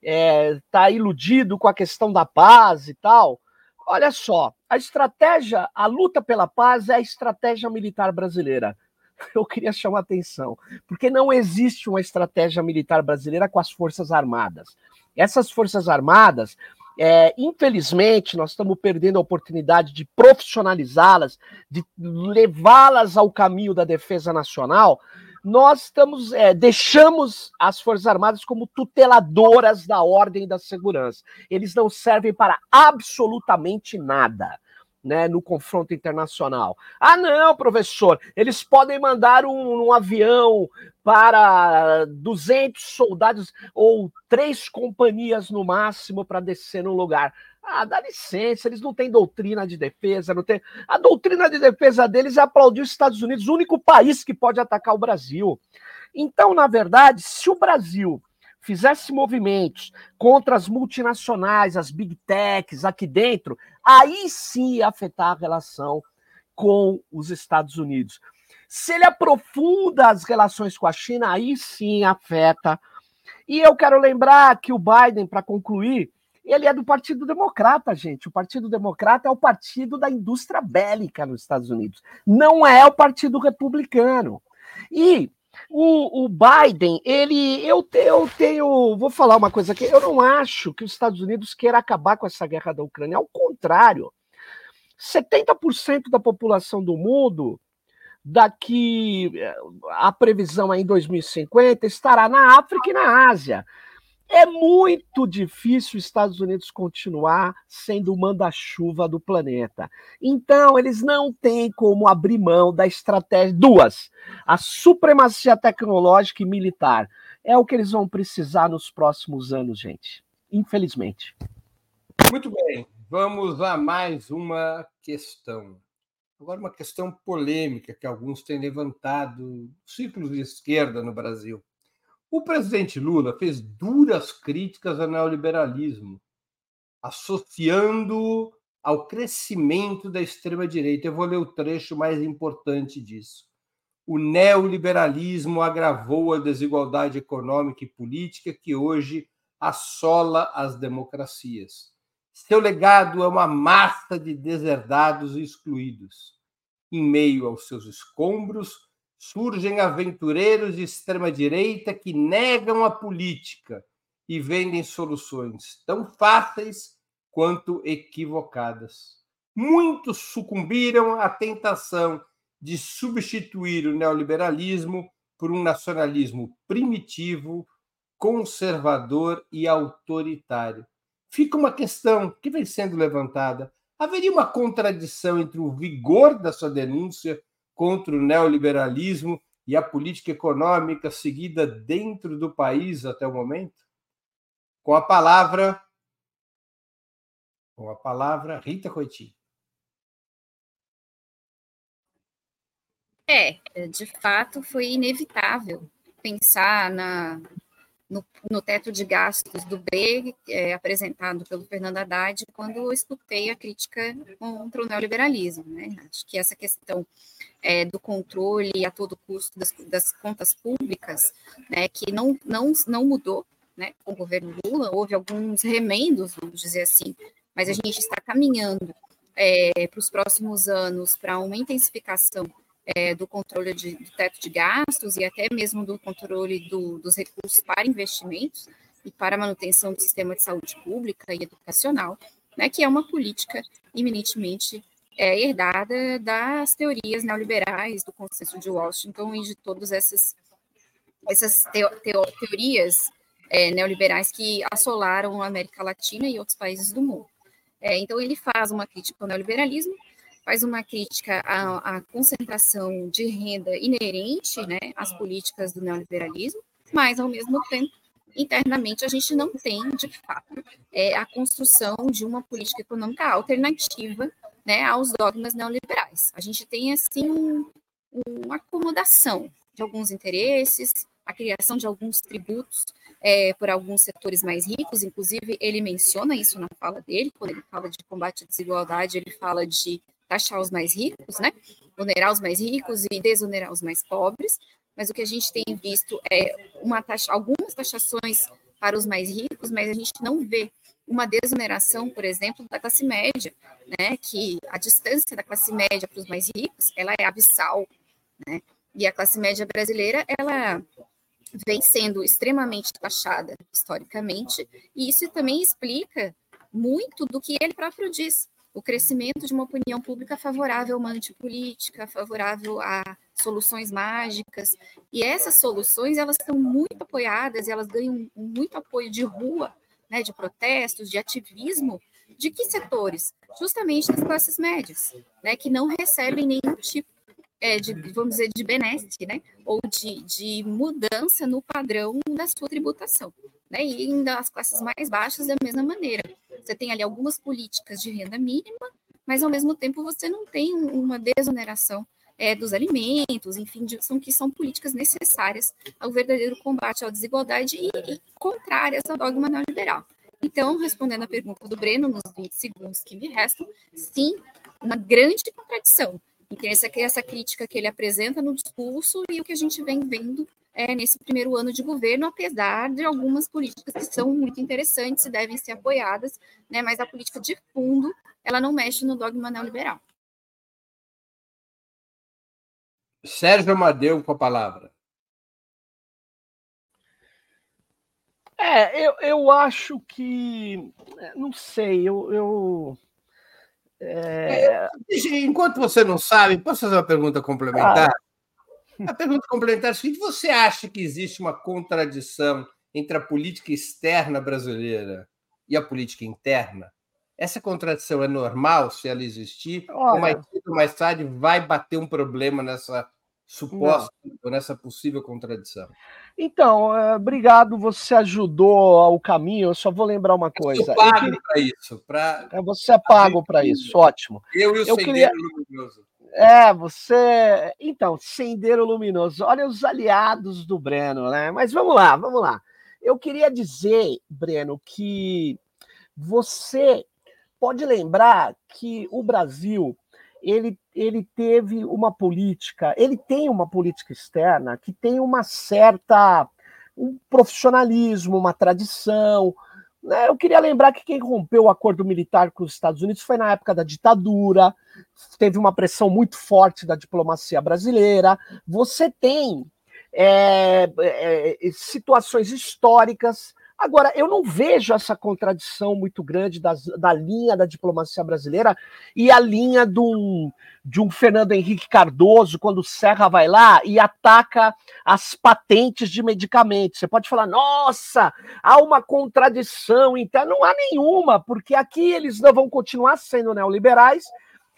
está é, tá iludido com a questão da paz e tal. Olha só, a estratégia, a luta pela paz é a estratégia militar brasileira. Eu queria chamar atenção, porque não existe uma estratégia militar brasileira com as Forças Armadas. Essas Forças Armadas, é, infelizmente, nós estamos perdendo a oportunidade de profissionalizá-las, de levá-las ao caminho da defesa nacional, nós estamos é, deixamos as Forças Armadas como tuteladoras da ordem e da segurança. Eles não servem para absolutamente nada. Né, no confronto internacional. Ah, não, professor, eles podem mandar um, um avião para 200 soldados ou três companhias no máximo para descer no lugar. Ah, dá licença, eles não têm doutrina de defesa, não tem. A doutrina de defesa deles é aplaudir os Estados Unidos, o único país que pode atacar o Brasil. Então, na verdade, se o Brasil fizesse movimentos contra as multinacionais, as big techs aqui dentro, aí sim ia afetar a relação com os Estados Unidos. Se ele aprofunda as relações com a China, aí sim afeta E eu quero lembrar que o Biden, para concluir, ele é do Partido Democrata, gente. O Partido Democrata é o partido da indústria bélica nos Estados Unidos. Não é o Partido Republicano. E o, o Biden, ele. Eu, te, eu tenho. Vou falar uma coisa aqui. Eu não acho que os Estados Unidos queira acabar com essa guerra da Ucrânia. Ao contrário. 70% da população do mundo daqui a previsão é em 2050 estará na África e na Ásia. É muito difícil os Estados Unidos continuar sendo o manda-chuva do planeta. Então, eles não têm como abrir mão da estratégia. Duas: a supremacia tecnológica e militar. É o que eles vão precisar nos próximos anos, gente. Infelizmente.
Muito bem. Vamos a mais uma questão. Agora, uma questão polêmica que alguns têm levantado, círculos de esquerda no Brasil. O presidente Lula fez duras críticas ao neoliberalismo, associando ao crescimento da extrema-direita. Eu vou ler o trecho mais importante disso. O neoliberalismo agravou a desigualdade econômica e política que hoje assola as democracias. Seu legado é uma massa de deserdados e excluídos. Em meio aos seus escombros, surgem aventureiros de extrema-direita que negam a política e vendem soluções tão fáceis quanto equivocadas. Muitos sucumbiram à tentação de substituir o neoliberalismo por um nacionalismo primitivo, conservador e autoritário. Fica uma questão que vem sendo levantada: haveria uma contradição entre o vigor da sua denúncia contra o neoliberalismo e a política econômica seguida dentro do país até o momento? Com a palavra, com a palavra Rita Coiti.
É, de fato foi inevitável pensar na, no, no, teto de gastos do B, é, apresentado pelo Fernando Haddad, quando eu escutei a crítica contra o neoliberalismo. Né? Acho que essa questão é, do controle a todo custo das, das contas públicas, né, que não, não, não mudou né, com o governo Lula, houve alguns remendos, vamos dizer assim, mas a gente está caminhando é, para os próximos anos para uma intensificação é, do controle de, do teto de gastos e até mesmo do controle do, dos recursos para investimentos e para manutenção do sistema de saúde pública e educacional, né, que é uma política eminentemente é, herdada das teorias neoliberais, do consenso de Washington e de todas essas, essas teo, teo, teorias é, neoliberais que assolaram a América Latina e outros países do mundo. É, então, ele faz uma crítica ao neoliberalismo, faz uma crítica à, à concentração de renda inerente né, às políticas do neoliberalismo, mas, ao mesmo tempo, internamente a gente não tem, de fato, é, a construção de uma política econômica alternativa né, aos dogmas neoliberais. A gente tem, assim, um, uma acomodação de alguns interesses, a criação de alguns tributos é, por alguns setores mais ricos, inclusive ele menciona isso na fala dele, quando ele fala de combate à desigualdade, ele fala de taxar os mais ricos, né? Onerar os mais ricos e desonerar os mais pobres. Mas o que a gente tem visto é uma taxa, algumas taxações para os mais ricos, mas a gente não vê uma desoneração, por exemplo, da classe média, né? Que a distância da classe média para os mais ricos, ela é abissal, né? E a classe média brasileira, ela vem sendo extremamente taxada historicamente, e isso também explica muito do que ele próprio diz o crescimento de uma opinião pública favorável a uma antipolítica, favorável a soluções mágicas. E essas soluções, elas são muito apoiadas, elas ganham muito apoio de rua, né, de protestos, de ativismo, de que setores? Justamente das classes médias, né, que não recebem nenhum tipo é, de, vamos dizer, de benesse, né, ou de, de mudança no padrão da sua tributação. Né, e ainda as classes mais baixas da mesma maneira. Você tem ali algumas políticas de renda mínima, mas ao mesmo tempo você não tem uma desoneração é, dos alimentos, enfim, de, são que são políticas necessárias ao verdadeiro combate à desigualdade e, e contrárias ao dogma neoliberal. Então, respondendo à pergunta do Breno, nos 20 segundos que me restam, sim, uma grande contradição entre essa, essa crítica que ele apresenta no discurso e o que a gente vem vendo é, nesse primeiro ano de governo, apesar de algumas políticas que são muito interessantes e devem ser apoiadas, né, mas a política de fundo ela não mexe no dogma neoliberal.
Sérgio Amadeu com a palavra.
É, eu, eu acho que. É, não sei, eu. eu
é... Enquanto você não sabe, posso fazer uma pergunta complementar? Ah. A pergunta complementar é a seguinte: você acha que existe uma contradição entre a política externa brasileira e a política interna? Essa contradição é normal se ela existir? Olha, ou mais cedo ou mais tarde vai bater um problema nessa suposta, ou nessa possível contradição?
Então, é, obrigado, você ajudou ao caminho. Eu só vou lembrar uma coisa.
Eu pago queria... para isso. Pra...
É, você é pago para isso, ótimo.
Eu e o eu queria... Luminoso.
É, você. Então, Sendeiro Luminoso. Olha os aliados do Breno, né? Mas vamos lá, vamos lá. Eu queria dizer, Breno, que você pode lembrar que o Brasil ele, ele teve uma política, ele tem uma política externa que tem uma certa um profissionalismo, uma tradição. Né? Eu queria lembrar que quem rompeu o acordo militar com os Estados Unidos foi na época da ditadura, teve uma pressão muito forte da diplomacia brasileira. Você tem é, é, situações históricas Agora, eu não vejo essa contradição muito grande das, da linha da diplomacia brasileira e a linha de um, de um Fernando Henrique Cardoso, quando o Serra vai lá e ataca as patentes de medicamentos. Você pode falar, nossa, há uma contradição interna. Não há nenhuma, porque aqui eles não vão continuar sendo neoliberais,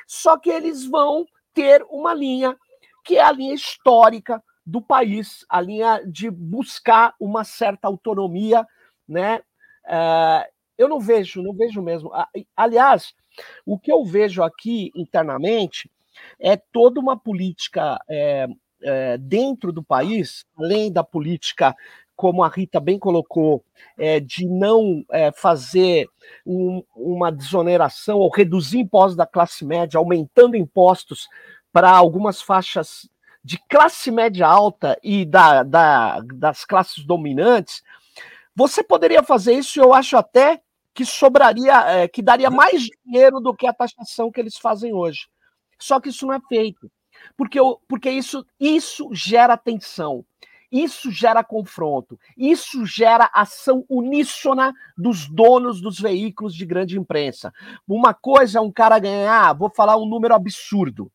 só que eles vão ter uma linha que é a linha histórica do país, a linha de buscar uma certa autonomia né? Uh, eu não vejo, não vejo mesmo. Aliás, o que eu vejo aqui internamente é toda uma política é, é, dentro do país, além da política, como a Rita bem colocou, é, de não é, fazer um, uma desoneração ou reduzir impostos da classe média, aumentando impostos para algumas faixas de classe média alta e da, da, das classes dominantes, você poderia fazer isso, eu acho até que sobraria, é, que daria mais dinheiro do que a taxação que eles fazem hoje. Só que isso não é feito. Porque, porque isso, isso gera tensão, isso gera confronto, isso gera ação uníssona dos donos dos veículos de grande imprensa. Uma coisa é um cara ganhar, vou falar um número absurdo,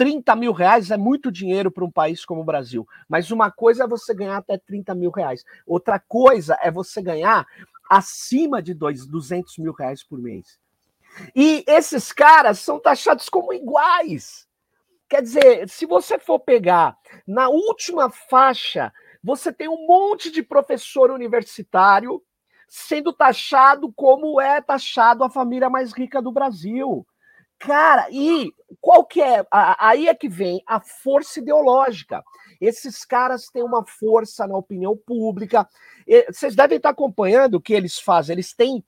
30 mil reais é muito dinheiro para um país como o Brasil. Mas uma coisa é você ganhar até 30 mil reais. Outra coisa é você ganhar acima de dois, 200 mil reais por mês. E esses caras são taxados como iguais. Quer dizer, se você for pegar na última faixa, você tem um monte de professor universitário sendo taxado como é taxado a família mais rica do Brasil. Cara, e qual que é? Aí é que vem a força ideológica. Esses caras têm uma força na opinião pública. Vocês devem estar acompanhando o que eles fazem. Eles têm.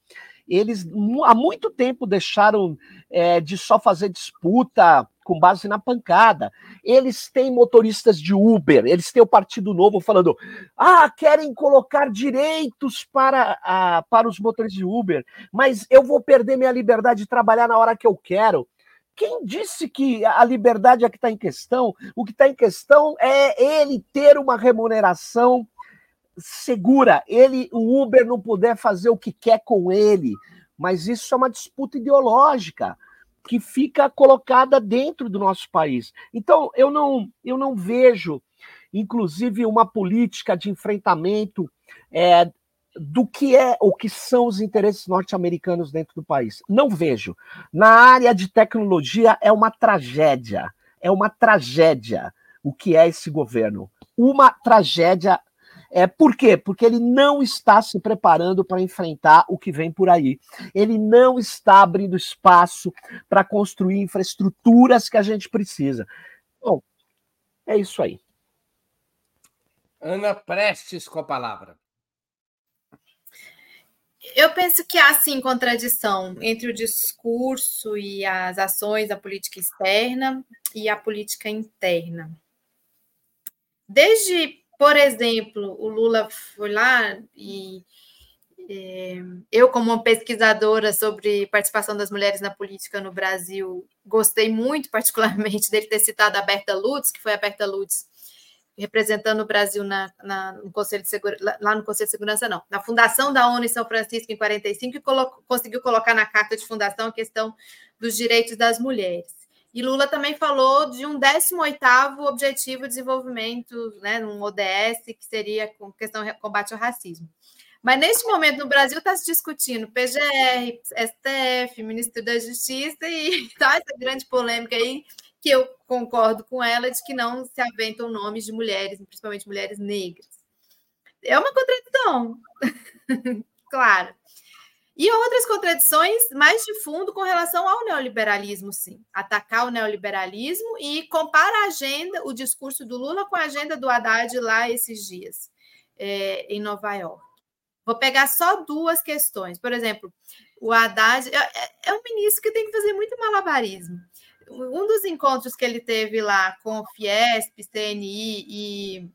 Eles há muito tempo deixaram é, de só fazer disputa com base na pancada. Eles têm motoristas de Uber, eles têm o Partido Novo falando: ah, querem colocar direitos para, a, para os motoristas de Uber, mas eu vou perder minha liberdade de trabalhar na hora que eu quero. Quem disse que a liberdade é que está em questão? O que está em questão é ele ter uma remuneração segura, ele, o Uber não puder fazer o que quer com ele. Mas isso é uma disputa ideológica que fica colocada dentro do nosso país. Então, eu não, eu não vejo, inclusive, uma política de enfrentamento é, do que é o que são os interesses norte-americanos dentro do país. Não vejo. Na área de tecnologia é uma tragédia. É uma tragédia o que é esse governo. Uma tragédia é, por quê? Porque ele não está se preparando para enfrentar o que vem por aí. Ele não está abrindo espaço para construir infraestruturas que a gente precisa. Bom, é isso aí.
Ana Prestes com a palavra.
Eu penso que há sim contradição entre o discurso e as ações da política externa e a política interna. Desde por exemplo, o Lula foi lá e é, eu, como uma pesquisadora sobre participação das mulheres na política no Brasil, gostei muito, particularmente, dele ter citado a Berta Lutz, que foi a Berta Lutz representando o Brasil na, na, no Conselho de lá no Conselho de Segurança, não, na fundação da ONU em São Francisco em 45 e colo conseguiu colocar na carta de fundação a questão dos direitos das mulheres. E Lula também falou de um 18º objetivo de desenvolvimento, né, um ODS, que seria com questão de combate ao racismo. Mas neste momento no Brasil está se discutindo PGR, STF, Ministro da Justiça e tá essa grande polêmica aí que eu concordo com ela de que não se aventam nomes de mulheres, principalmente mulheres negras. É uma contradição, claro. E outras contradições mais de fundo com relação ao neoliberalismo, sim. Atacar o neoliberalismo e compara a agenda, o discurso do Lula com a agenda do Haddad lá esses dias, é, em Nova York. Vou pegar só duas questões. Por exemplo, o Haddad é, é, é um ministro que tem que fazer muito malabarismo. Um dos encontros que ele teve lá com o Fiesp, CNI e,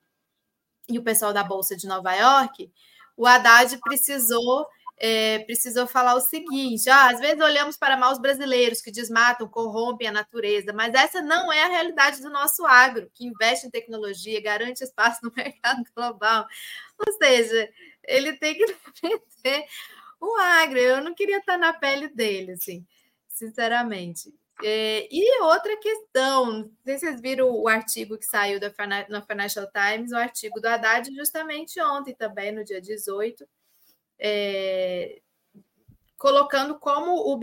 e o pessoal da Bolsa de Nova York, o Haddad precisou é, precisou falar o seguinte: ah, às vezes olhamos para maus brasileiros que desmatam, corrompem a natureza, mas essa não é a realidade do nosso agro, que investe em tecnologia, garante espaço no mercado global. Ou seja, ele tem que defender o agro. Eu não queria estar na pele dele, assim, sinceramente. É, e outra questão, não sei se vocês viram o artigo que saiu da, no Financial Times, o artigo do Haddad, justamente ontem também, no dia 18, é, colocando como o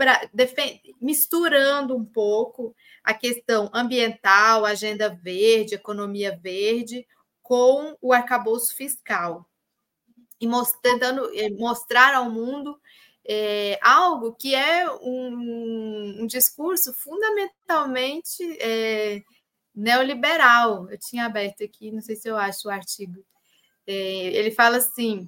misturando um pouco a questão ambiental, agenda verde, economia verde, com o arcabouço fiscal e tentando eh, mostrar ao mundo é, algo que é um, um discurso fundamentalmente é, neoliberal. Eu tinha aberto aqui, não sei se eu acho o artigo. É, ele fala assim: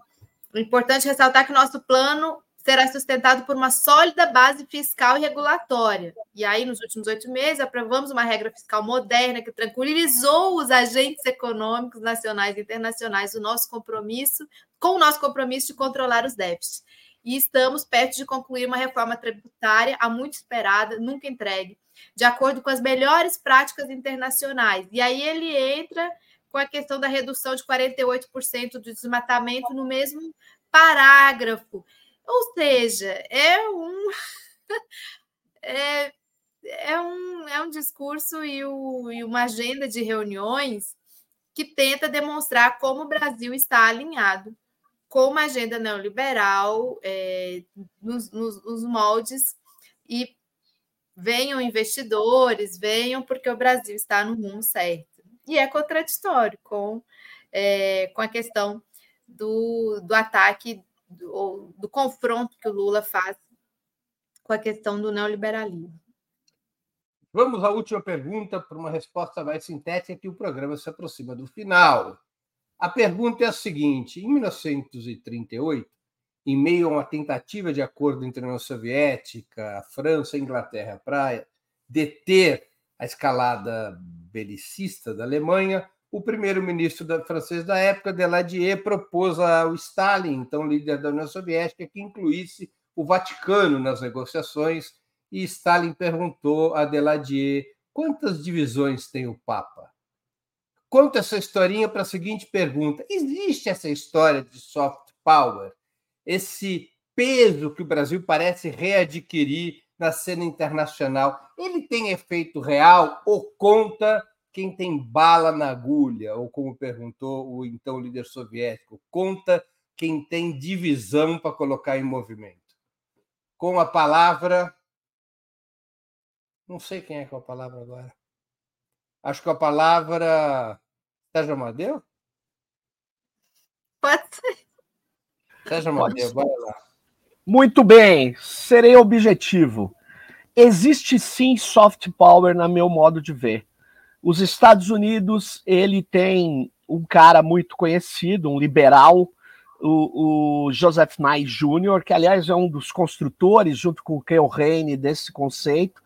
o importante é ressaltar que o nosso plano será sustentado por uma sólida base fiscal e regulatória. E aí, nos últimos oito meses, aprovamos uma regra fiscal moderna que tranquilizou os agentes econômicos nacionais e internacionais o nosso compromisso, com o nosso compromisso de controlar os déficits. E estamos perto de concluir uma reforma tributária há muito esperada, nunca entregue, de acordo com as melhores práticas internacionais. E aí ele entra com a questão da redução de 48% do desmatamento no mesmo parágrafo. Ou seja, é um. é, é, um, é um discurso e, o, e uma agenda de reuniões que tenta demonstrar como o Brasil está alinhado com uma agenda neoliberal é, nos, nos, nos moldes e venham investidores, venham porque o Brasil está no rumo certo. E é contraditório com, é, com a questão do, do ataque do, do confronto que o Lula faz com a questão do neoliberalismo.
Vamos à última pergunta para uma resposta mais sintética, que o programa se aproxima do final. A pergunta é a seguinte: em 1938, em meio a uma tentativa de acordo entre a União Soviética, a França, a Inglaterra para deter a escalada belicista da Alemanha, o primeiro-ministro francês da época, Deladier, propôs ao Stalin, então líder da União Soviética, que incluísse o Vaticano nas negociações, e Stalin perguntou a Deladier quantas divisões tem o Papa. Conta essa historinha para a seguinte pergunta: existe essa história de soft power, esse peso que o Brasil parece readquirir na cena internacional? Ele tem efeito real ou conta quem tem bala na agulha, ou como perguntou o então líder soviético, conta quem tem divisão para colocar em movimento. Com a palavra. Não sei quem é com a palavra agora. Acho que a palavra. Sérgio Amadeu?
Pode ser.
Sérgio Amadeu, bora lá.
Muito bem, serei objetivo. Existe sim soft power, na meu modo de ver. Os Estados Unidos, ele tem um cara muito conhecido, um liberal, o, o Joseph Nye Jr., que aliás é um dos construtores, junto com o Kel Reine, desse conceito.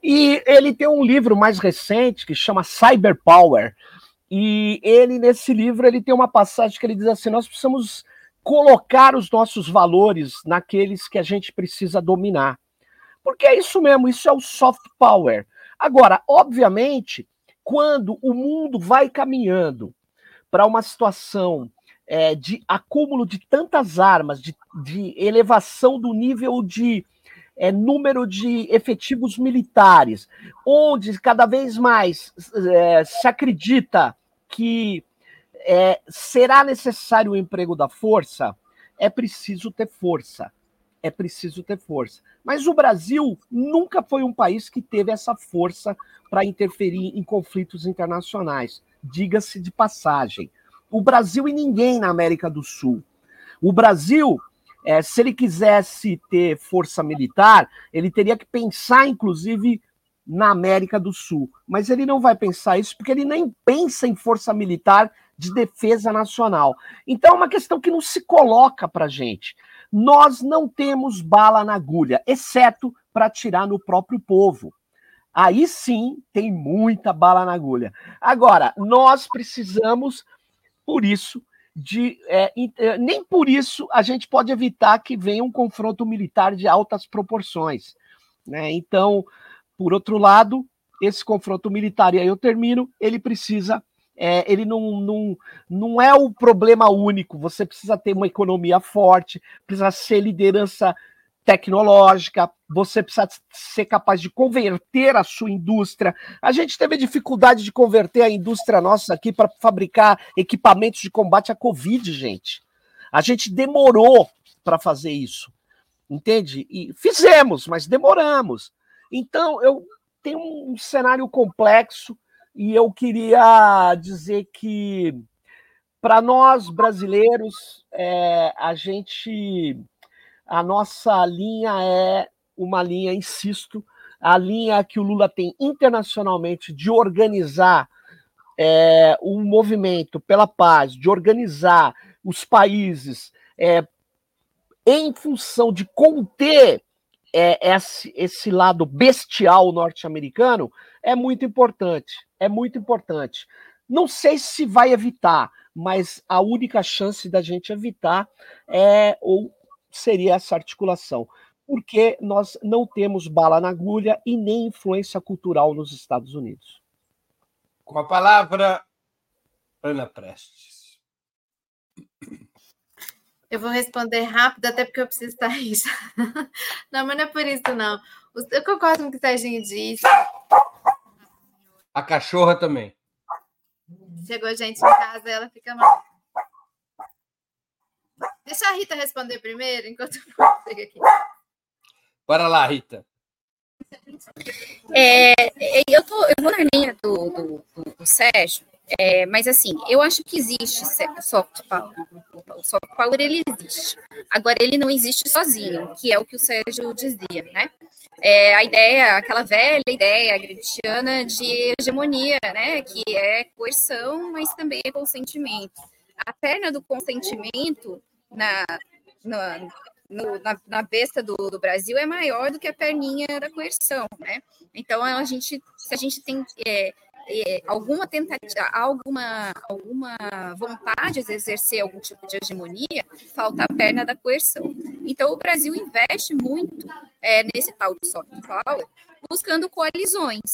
E ele tem um livro mais recente que chama Cyber Power. E ele, nesse livro, ele tem uma passagem que ele diz assim: nós precisamos colocar os nossos valores naqueles que a gente precisa dominar. Porque é isso mesmo, isso é o soft power. Agora, obviamente, quando o mundo vai caminhando para uma situação é, de acúmulo de tantas armas, de, de elevação do nível de é, número de efetivos militares, onde cada vez mais é, se acredita que é, será necessário o emprego da força, é preciso ter força. É preciso ter força. Mas o Brasil nunca foi um país que teve essa força para interferir em conflitos internacionais. Diga-se de passagem. O Brasil e ninguém na América do Sul. O Brasil é, se ele quisesse ter força militar, ele teria que pensar, inclusive, na América do Sul. Mas ele não vai pensar isso porque ele nem pensa em força militar de defesa nacional. Então é uma questão que não se coloca para gente. Nós não temos bala na agulha, exceto para tirar no próprio povo. Aí sim tem muita bala na agulha. Agora, nós precisamos, por isso, de é, é, nem por isso a gente pode evitar que venha um confronto militar de altas proporções. Né? Então, por outro lado, esse confronto militar, e aí eu termino, ele precisa. É, ele não, não, não é o problema único. Você precisa ter uma economia forte, precisa ser liderança tecnológica, você precisa ser capaz de converter a sua indústria. A gente teve dificuldade de converter a indústria nossa aqui para fabricar equipamentos de combate à Covid, gente. A gente demorou para fazer isso, entende? E fizemos, mas demoramos. Então, eu tenho um cenário complexo e eu queria dizer que, para nós brasileiros, é, a gente a nossa linha é uma linha, insisto, a linha que o Lula tem internacionalmente de organizar é, um movimento pela paz, de organizar os países é, em função de conter é, esse, esse lado bestial norte-americano, é muito importante. É muito importante. Não sei se vai evitar, mas a única chance da gente evitar é ou seria essa articulação, porque nós não temos bala na agulha e nem influência cultural nos Estados Unidos.
Com a palavra, Ana Prestes.
Eu vou responder rápido, até porque eu preciso estar aí. Não, mas não é por isso, não. Eu concordo com o que o Serginho disse.
A cachorra também.
Chegou gente em casa, ela fica mal. Deixa a Rita responder primeiro, enquanto eu chego aqui.
Bora lá, Rita.
É, é, eu, tô, eu vou na linha do, do, do, do Sérgio, é, mas assim, eu acho que existe soft power. O soft power ele existe. Agora ele não existe sozinho, que é o que o Sérgio dizia, né? É, a ideia, aquela velha ideia gramsciana de hegemonia, né? Que é coerção, mas também é consentimento. A perna do consentimento na, na, no, na, na besta do, do, Brasil é maior do que a perninha da coerção, né? Então, a gente, se a gente tem é, é, alguma tentativa, alguma, alguma vontade de exercer algum tipo de hegemonia, falta a perna da coerção. Então, o Brasil investe muito é, nesse tal de soft power, buscando coalizões,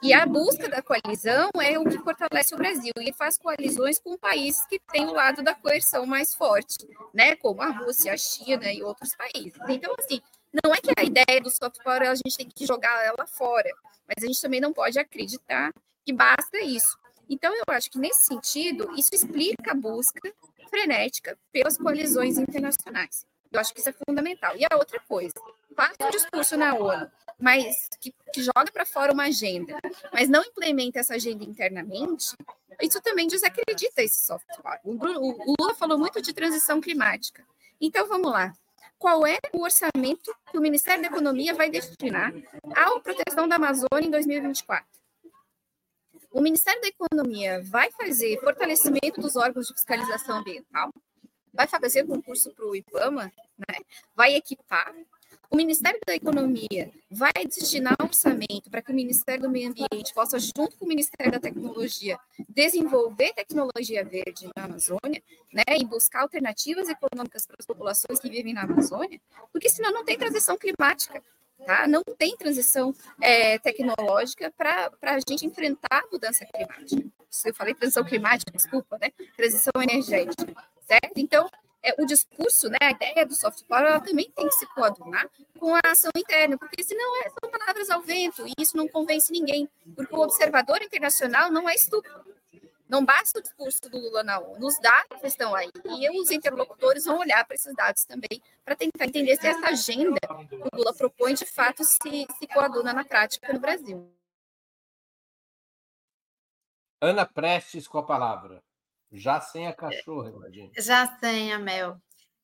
e a busca da coalizão é o que fortalece o Brasil e faz coalizões com países que têm o lado da coerção mais forte, né? Como a Rússia, a China e outros países. Então, assim, não é que a ideia do soft power a gente tem que jogar ela fora, mas a gente também não pode acreditar que basta isso. Então, eu acho que nesse sentido, isso explica a busca frenética pelas coalizões internacionais. Eu acho que isso é fundamental. E a outra coisa, faz um discurso na ONU, mas que, que joga para fora uma agenda, mas não implementa essa agenda internamente, isso também desacredita esse soft power. O, o, o Lula falou muito de transição climática. Então, vamos lá. Qual é o orçamento que o Ministério da Economia vai destinar à proteção da Amazônia em 2024? O Ministério da Economia vai fazer fortalecimento dos órgãos de fiscalização ambiental? vai fazer concurso para o IBAMA, né? vai equipar, o Ministério da Economia vai destinar um orçamento para que o Ministério do Meio Ambiente possa, junto com o Ministério da Tecnologia, desenvolver tecnologia verde na Amazônia, né, e buscar alternativas econômicas para as populações que vivem na Amazônia, porque senão não tem transição climática. Tá? Não tem transição é, tecnológica para a gente enfrentar a mudança climática. Eu falei transição climática, desculpa, né? Transição energética, certo? Então, é, o discurso, né, a ideia do soft power, ela também tem que se coadunar com a ação interna, porque senão é, são palavras ao vento, e isso não convence ninguém, porque o observador internacional não é estúpido. Não basta o discurso do Lula na ONU, os dados estão aí, e os interlocutores vão olhar para esses dados também, para tentar entender se essa agenda que o Lula propõe, de fato, se, se coaduna na prática no Brasil.
Ana Prestes com a palavra. Já sem a cachorra, imagina.
Já sem a Mel.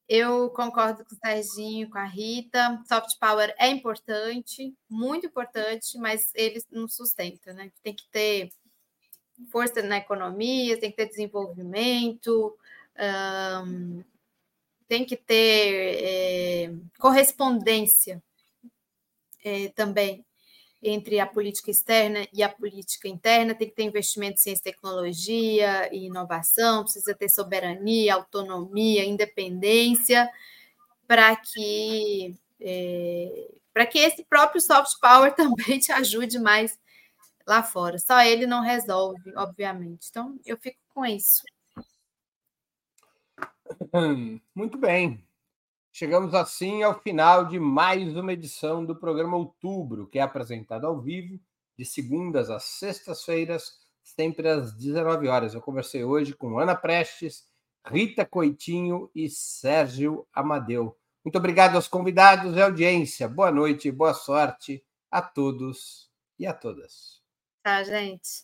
Eu concordo com o Serginho, com a Rita. Soft power é importante, muito importante, mas ele não sustenta, né? Tem que ter força na economia, tem que ter desenvolvimento, um, tem que ter é, correspondência é, também entre a política externa e a política interna, tem que ter investimento em ciência e tecnologia e inovação, precisa ter soberania, autonomia, independência, para que é, para que esse próprio soft power também te ajude mais lá fora. Só ele não resolve, obviamente. Então, eu fico com isso.
Muito bem. Chegamos assim ao final de mais uma edição do programa Outubro, que é apresentado ao vivo de segundas às sextas-feiras, sempre às 19 horas. Eu conversei hoje com Ana Prestes, Rita Coitinho e Sérgio Amadeu. Muito obrigado aos convidados e audiência. Boa noite e boa sorte a todos e a todas.
Tá, gente.